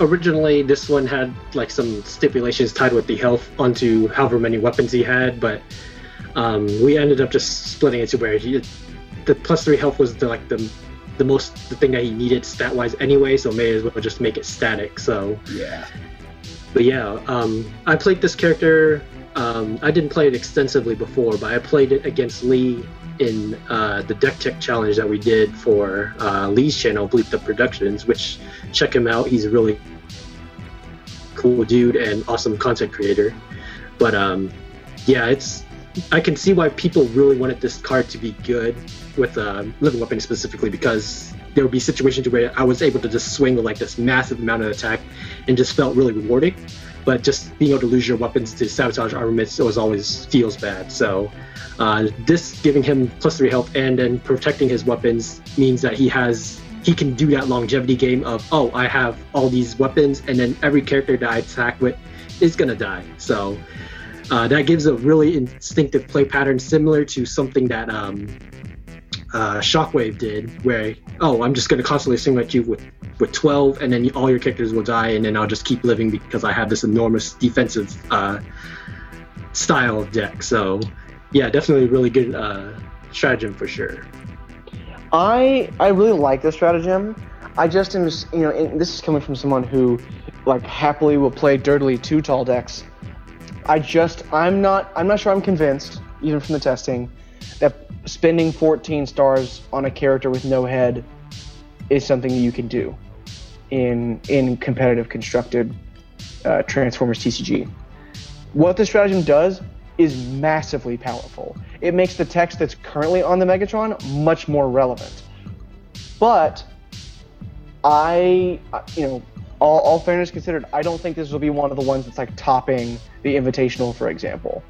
originally this one had like some stipulations tied with the health onto however many weapons he had, but um, we ended up just splitting it to where he, the plus three health was the, like the the most the thing that he needed stat wise anyway, so may as well just make it static. So, Yeah. but yeah, um, I played this character. Um, I didn't play it extensively before, but I played it against Lee in uh, the deck Tech challenge that we did for uh, Lee's channel, Bleep the Productions. Which check him out; he's a really cool dude and awesome content creator. But um, yeah, it's I can see why people really wanted this card to be good with um, living weapon specifically because there would be situations where I was able to just swing like this massive amount of attack and just felt really rewarding. But just being able to lose your weapons to sabotage armaments was always feels bad. So uh, this giving him plus three health and then protecting his weapons means that he has he can do that longevity game of oh I have all these weapons and then every character that I attack with is gonna die. So uh, that gives a really instinctive play pattern similar to something that um, uh, Shockwave did, where oh I'm just gonna constantly simulate you with with 12 and then all your characters will die and then I'll just keep living because I have this enormous defensive uh, style deck. So yeah, definitely a really good uh, stratagem for sure. I I really like this stratagem. I just am, you know, this is coming from someone who, like, happily will play dirtily two tall decks. I just I'm not I'm not sure I'm convinced, even from the testing, that spending 14 stars on a character with no head is something you can do in in competitive constructed uh, Transformers TCG. What the stratagem does is massively powerful. It makes the text that's currently on the Megatron much more relevant. But I, uh, you know, all, all fairness considered, I don't think this will be one of the ones that's like topping the Invitational, for example.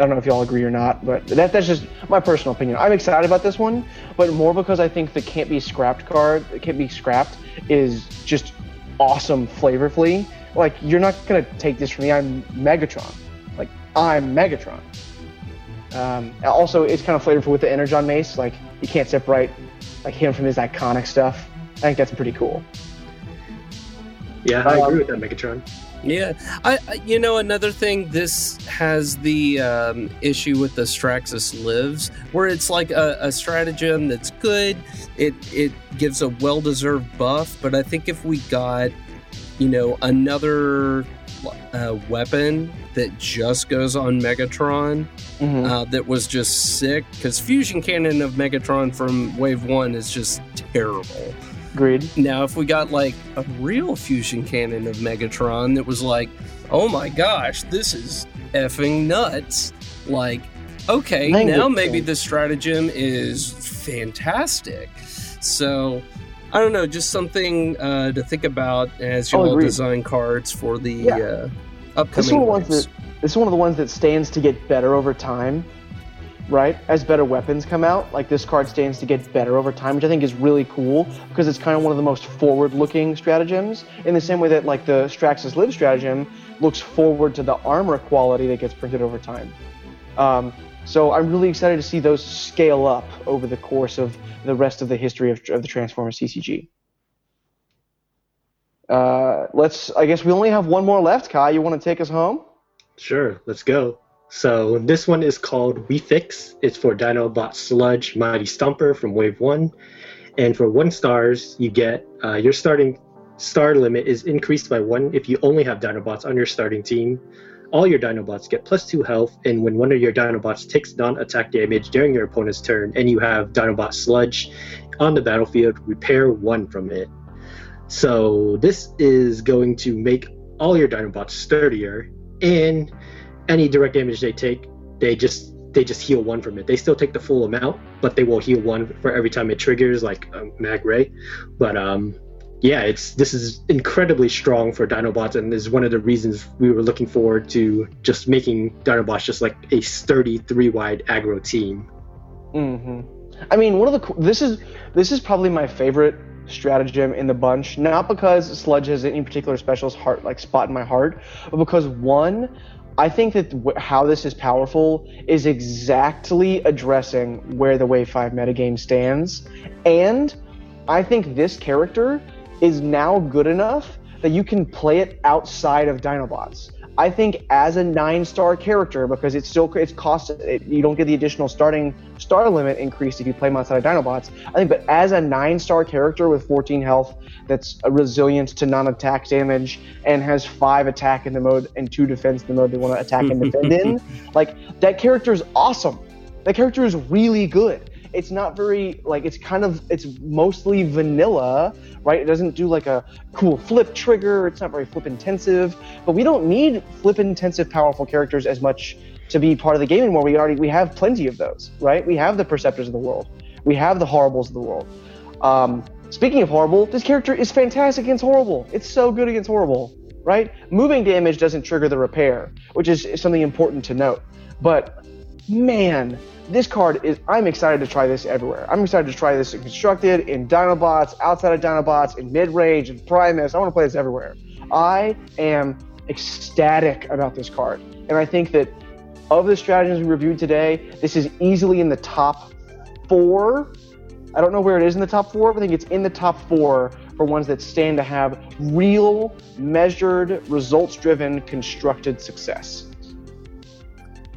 I don't know if y'all agree or not, but that, that's just my personal opinion. I'm excited about this one, but more because I think the can't be scrapped card, can't be scrapped, is just awesome flavorfully. Like you're not gonna take this from me. I'm Megatron. Like I'm Megatron. Um, also, it's kind of flavorful with the Energon Mace. Like you can't separate like him from his iconic stuff. I think that's pretty cool. Yeah, I Um, agree with that, Megatron. Yeah, I, I you know another thing. This has the um, issue with the Straxus lives, where it's like a, a stratagem that's good. It it gives a well deserved buff, but I think if we got, you know, another uh, weapon that just goes on Megatron, Mhm. uh, that was just sick, because Fusion Cannon of Megatron from Wave One is just terrible. Agreed. Now, if we got like a real fusion cannon of Megatron that was like, oh my gosh, this is effing nuts, like, okay, Language now maybe thing. the stratagem is fantastic. So, I don't know, just something uh, to think about as you all design cards for the Yeah. uh, This is one upcoming of the ones that this is one of the ones that stands to get better over time, right? As better weapons come out, like this card stands to get better over time, which I think is really cool because it's kind of one of the most forward-looking stratagems. In the same way that like the Straxus Live stratagem looks forward to the armor quality that gets printed over time. Um, so I'm really excited to see those scale up over the course of the rest of the history of, of the Transformers CCG. Uh, let's. I guess we only have one more left. Kai, you want to take us home? Sure, let's go. So this one is called We Fix. It's for Dinobot Sludge Mighty Stomper from Wave One, and for one stars you get uh, your starting star limit is increased by one if you only have Dinobots on your starting team. All your Dinobots get plus two health, and when one of your Dinobots takes non-attack damage during your opponent's turn, and you have Dinobot Sludge on the battlefield, repair one from it. So this is going to make all your Dinobots sturdier, and any direct damage they take, they just they just heal one from it. They still take the full amount, but they will heal one for every time it triggers, like um, Mag Ray. But um, yeah, it's this is incredibly strong for Dinobots, and is one of the reasons we were looking forward to just making Dinobots just like a sturdy three wide aggro team. hmm I mean, one of the this is this is probably my favorite stratagem in the bunch. Not because Sludge has any particular special heart like spot in my heart, but because one, I think that w- how this is powerful is exactly addressing where the Wave Five metagame stands, and I think this character is now good enough that you can play it outside of Dinobots. I think as a nine-star character, because it's still it's cost it, you don't get the additional starting star limit increase if you play them outside of Dinobots. I think, but as a nine-star character with 14 health, that's a resilient to non-attack damage and has five attack in the mode and two defense in the mode they want to attack and defend in, like that character is awesome. That character is really good. It's not very like it's kind of it's mostly vanilla, right? It doesn't do like a cool flip trigger. It's not very flip intensive, but we don't need flip intensive powerful characters as much to be part of the game anymore. We already we have plenty of those, right? We have the Perceptors of the world, we have the Horri-Bulls of the world. Um, speaking of Horri-Bull, this character is fantastic against Horri-Bull. It's so good against Horri-Bull, right? Moving damage doesn't trigger the repair, which is something important to note. But man, this card is. I'm excited to try this everywhere. I'm excited to try this in constructed, in Dinobots, outside of Dinobots, in mid range, in Primus. I want to play this everywhere. I am ecstatic about this card, and I think that of the strategies we reviewed today, this is easily in the top four. I don't know where it is in the top four, but I think it's in the top four for ones that stand to have real, measured, results driven, constructed success.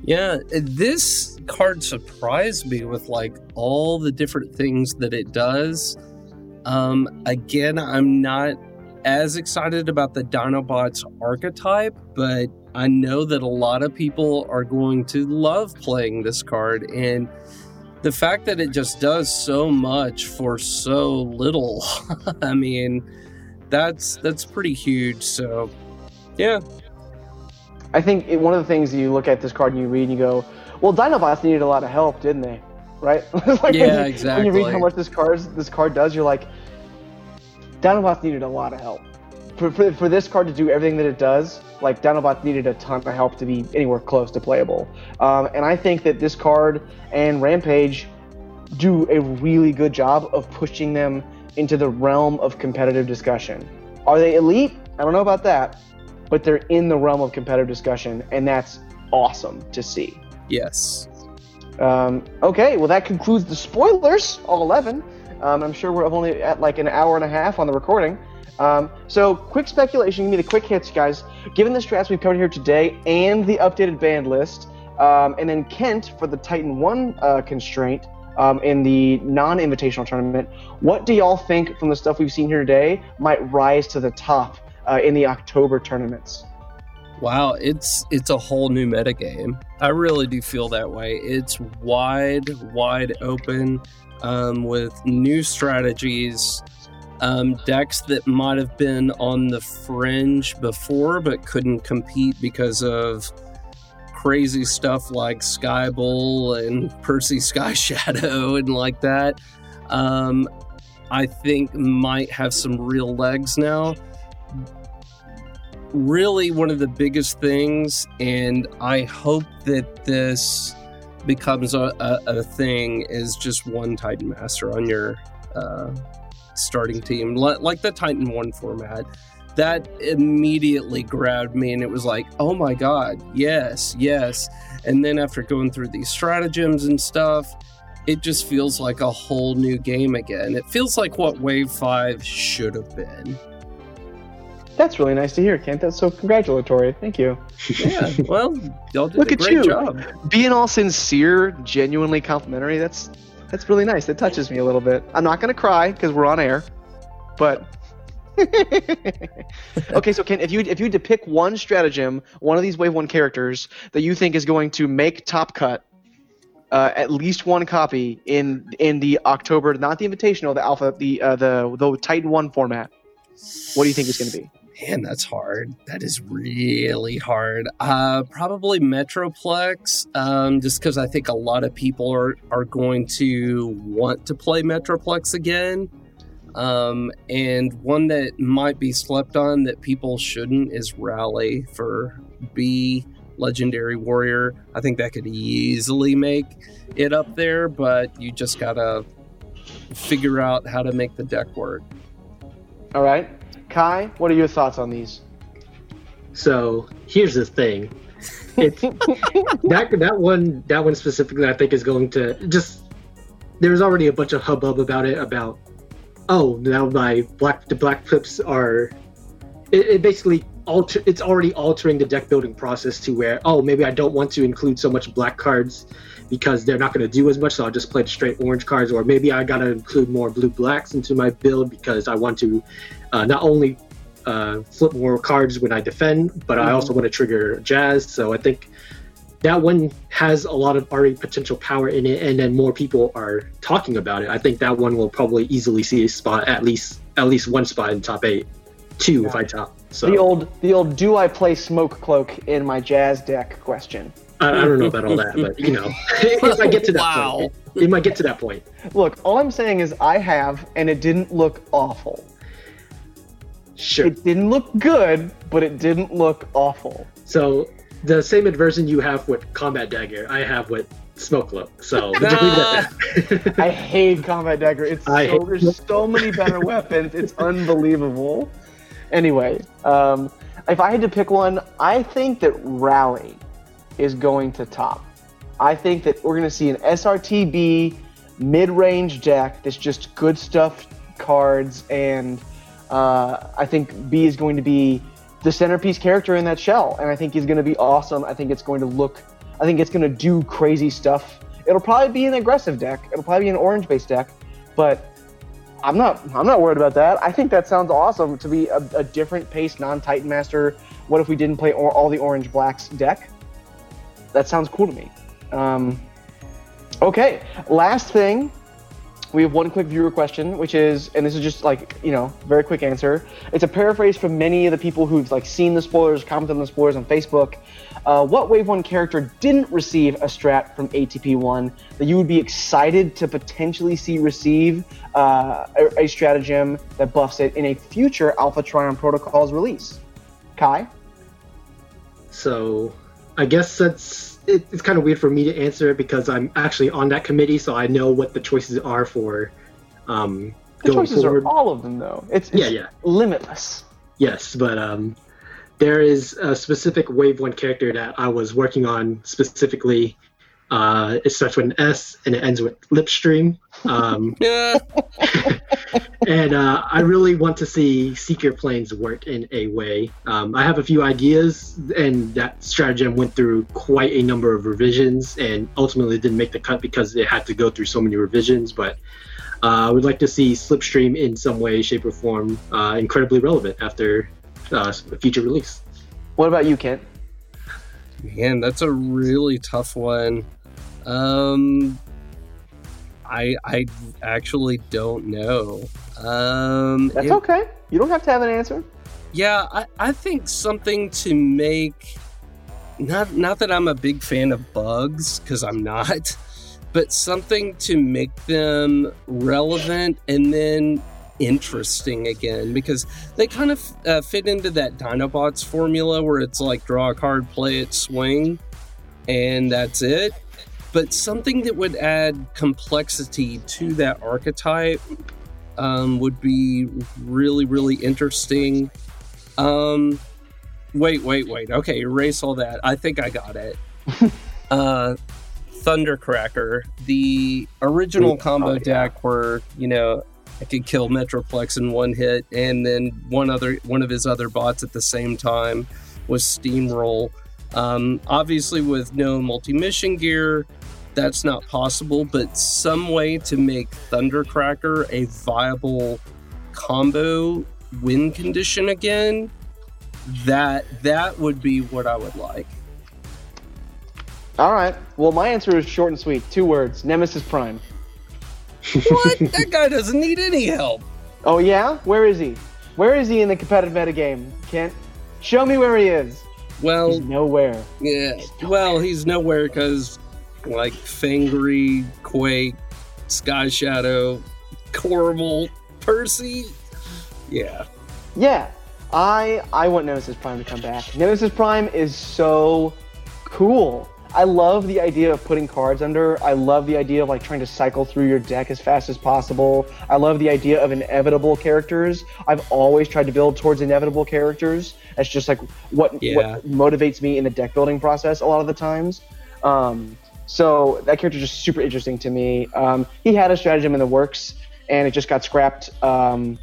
Yeah, this card surprised me with like all the different things that it does. Um, again, I'm not as excited about the Dinobots archetype, but I know that a lot of people are going to love playing this card. And the fact that it just does so much for so little, I mean, that's that's pretty huge. So, yeah, I think it, one of the things you look at this card and you read and you go, well, Dinobots needed a lot of help, didn't they? Right? like when Yeah, you, exactly. When you read how much this card this card does, you're like, Dinobots needed a lot of help. For, for, for this card to do everything that it does, like Dinobots needed a ton of help to be anywhere close to playable. Um, and I think that this card and Rampage do a really good job of pushing them into the realm of competitive discussion. Are they elite? I don't know about that, but they're in the realm of competitive discussion, and that's awesome to see. yes. Um, okay, well, that concludes the spoilers, all 11. Um, I'm sure we're only at like an hour and a half on the recording. Um, so, quick speculation, give me the quick hits, guys. Given the strats we've covered here today and the updated band list, um, and then Kent for the Titan 1 uh, constraint um, in the non invitational tournament, what do y'all think from the stuff we've seen here today might rise to the top uh, in the October tournaments? Wow, it's it's a whole new metagame. I really do feel that way. It's wide, wide open um, with new strategies, um, decks that might have been on the fringe before but couldn't compete because of crazy stuff like Sky Bull and Percy Sky Shadow and like that. Um, I think might have some real legs now really one of the biggest things, and I hope that this becomes a, a, a thing, is just one Titan Master on your uh, starting team, Li- like the Titan 1 format. That immediately grabbed me, and it was like, oh my god, yes, yes. And then after going through these stratagems and stuff, it just feels like a whole new game again. It feels like what Wave 5 should have been. That's really nice to hear, Kent. That's so congratulatory. Thank you. Yeah, well, y'all did Look a at great you. job. being all sincere, genuinely complimentary, that's that's really nice. That touches me a little bit. I'm not gonna cry because we're on air, but okay. So, Ken, if you if you had to pick one stratagem, one of these Wave One characters that you think is going to make Top Cut, uh, at least one copy in in the October, not the Invitational, the Alpha, the uh, the the Titan One format, what do you think it's going to be? Man, that's hard. That is really hard. Uh, probably Metroplex, um, just because I think a lot of people are, are going to want to play Metroplex again. Um, and one that might be slept on that people shouldn't is Rally for B Legendary Warrior. I think that could easily make it up there, but you just gotta figure out how to make the deck work. All right, Kai, what are your thoughts on these? So here's the thing. It's that that one that one specifically I think is going to just there's already a bunch of hubbub about it about oh now my black the black flips are it, it basically alter it's already altering the deck building process to where oh maybe I don't want to include so much black cards because they're not going to do as much so I'll just play the straight orange cards or maybe I got to include more blue blacks into my build because I want to uh, not only uh, flip more cards when I defend, but I also want to trigger Jazz. So I think that one has a lot of already potential power in it, and then more people are talking about it. I think that one will probably easily see a spot at least at least one spot in top eight, two if I top. So The old the old do I play Smoke Cloak in my Jazz deck question. I, I don't know about all that, but you know, if I get to that Wow. point, it, it might get to that point. Look, all I'm saying is I have, and it didn't look awful. Sure. It didn't look good, but it didn't look awful. So the same aversion you have with combat dagger, I have with smoke cloak. So we'll just leave it at that. I hate combat dagger. It's I so, hate- there's so many better weapons. It's unbelievable. Anyway, um, if I had to pick one, I think that rally is going to top. I think that we're going to see an SRTB mid-range deck that's just good stuff cards, and uh, I think B is going to be the centerpiece character in that shell, and I think he's going to be awesome. I think it's going to look, I think it's going to do crazy stuff. It'll probably be an aggressive deck. It'll probably be an orange-based deck, but I'm not, I'm not worried about that. I think that sounds awesome to be a, a different pace, non-Titan Master. What if we didn't play or, all the orange blacks deck? That sounds cool to me. Um, okay, last thing we have one quick viewer question, which is, and this is just like you know, very quick answer. It's a paraphrase from many of the people who've like seen the spoilers, commented on the spoilers on Facebook. Uh, what Wave One character didn't receive a strat from ATP One that you would be excited to potentially see receive uh, a, stratagem that buffs it in a future Alpha Trion Protocols release? Kai. So I guess that's it, it's kind of weird for me to answer because I'm actually on that committee, so I know what the choices are for um, The choices forward. are all of them though. It's, it's Yeah, yeah. limitless. Yes, but um, there is a specific Wave One character that I was working on specifically. Uh, it starts with an S and it ends with Lipstream. Um, and uh, I really want to see Seeker Planes work in a way. Um, I have a few ideas, and that stratagem went through quite a number of revisions, and ultimately didn't make the cut because it had to go through so many revisions. But uh, I would like to see Slipstream in some way, shape, or form uh, incredibly relevant after uh, a future release. What about you, Kent? Man, that's a really tough one. Um, I I actually don't know. Um, That's it- okay. You don't have to have an answer. Yeah, I, I think something to make not not that I'm a big fan of bugs because I'm not, but something to make them relevant and then interesting again because they kind of uh, fit into that Dinobots formula where it's like draw a card, play it, swing, and that's it. But something that would add complexity to that archetype um, would be really, really interesting. Um, wait, wait, wait. Okay, erase all that. I think I got it. uh, Thundercracker, the original combo Oh, yeah. deck where you know I could kill Metroplex in one hit, and then one other one of his other bots at the same time was Steamroll. Um, obviously, with no multi-mission gear, that's not possible. But some way to make Thundercracker a viable combo win condition again, that that would be what I would like. All right. Well, my answer is short and sweet. Two words: Nemesis Prime. What? that guy doesn't need any help. Oh yeah? Where is he? Where is he in the competitive metagame? Kent, show me where he is. Well, He's nowhere. yeah. Well, he's nowhere because like Fangry, Quake, Sky Shadow, Corval, Percy. Yeah. Yeah, I I want Nemesis Prime to come back. Nemesis Prime is so cool. I love the idea of putting cards under. I love the idea of like trying to cycle through your deck as fast as possible. I love the idea of inevitable characters. I've always tried to build towards inevitable characters. That's just like what Yeah. what motivates me in the deck building process a lot of the times. Um, so that character is just super interesting to me. Um, he had a stratagem in the works, and it just got scrapped. Um,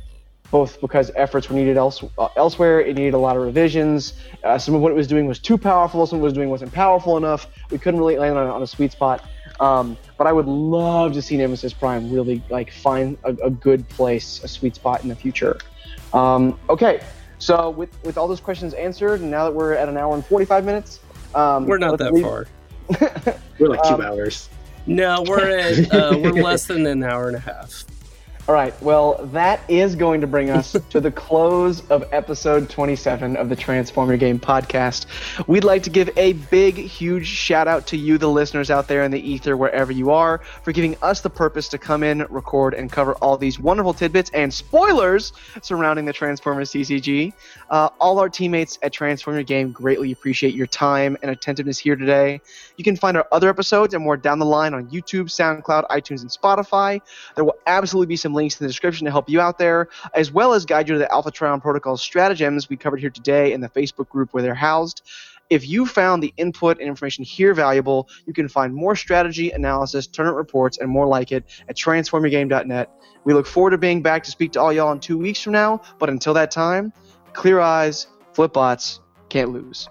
both because efforts were needed else, uh, elsewhere, it needed a lot of revisions. Uh, some of what it was doing was too powerful, some of what it was doing wasn't powerful enough. We couldn't really land on, on a sweet spot. Um, but I would love to see Nemesis Prime really like find a, a good place, a sweet spot in the future. Um, okay, so with with all those questions answered, and now that we're at an hour and forty five minutes, um, We're not that leave- far. We're like two Um, hours. No, we're at uh, we're less than an hour and a half. All right. Well, that is going to bring us to the close of episode 27 of the Transform Your Game podcast. We'd like to give a big, huge shout out to you, the listeners out there in the ether, wherever you are, for giving us the purpose to come in, record, and cover all these wonderful tidbits and spoilers surrounding the Transformers TCG. Uh, all our teammates at Transform Your Game greatly appreciate your time and attentiveness here today. You can find our other episodes and more down the line on YouTube, SoundCloud, iTunes, and Spotify. There will absolutely be some links in the description to help you out there, as well as guide you to the Alpha Trion Protocol stratagems we covered here today in the Facebook group where they're housed. If you found the input and information here valuable, you can find more strategy, analysis, tournament reports, and more like it at transformyourgame.net. We look forward to being back to speak to all y'all in two weeks from now, but until that time, clear eyes, flip bots, can't lose.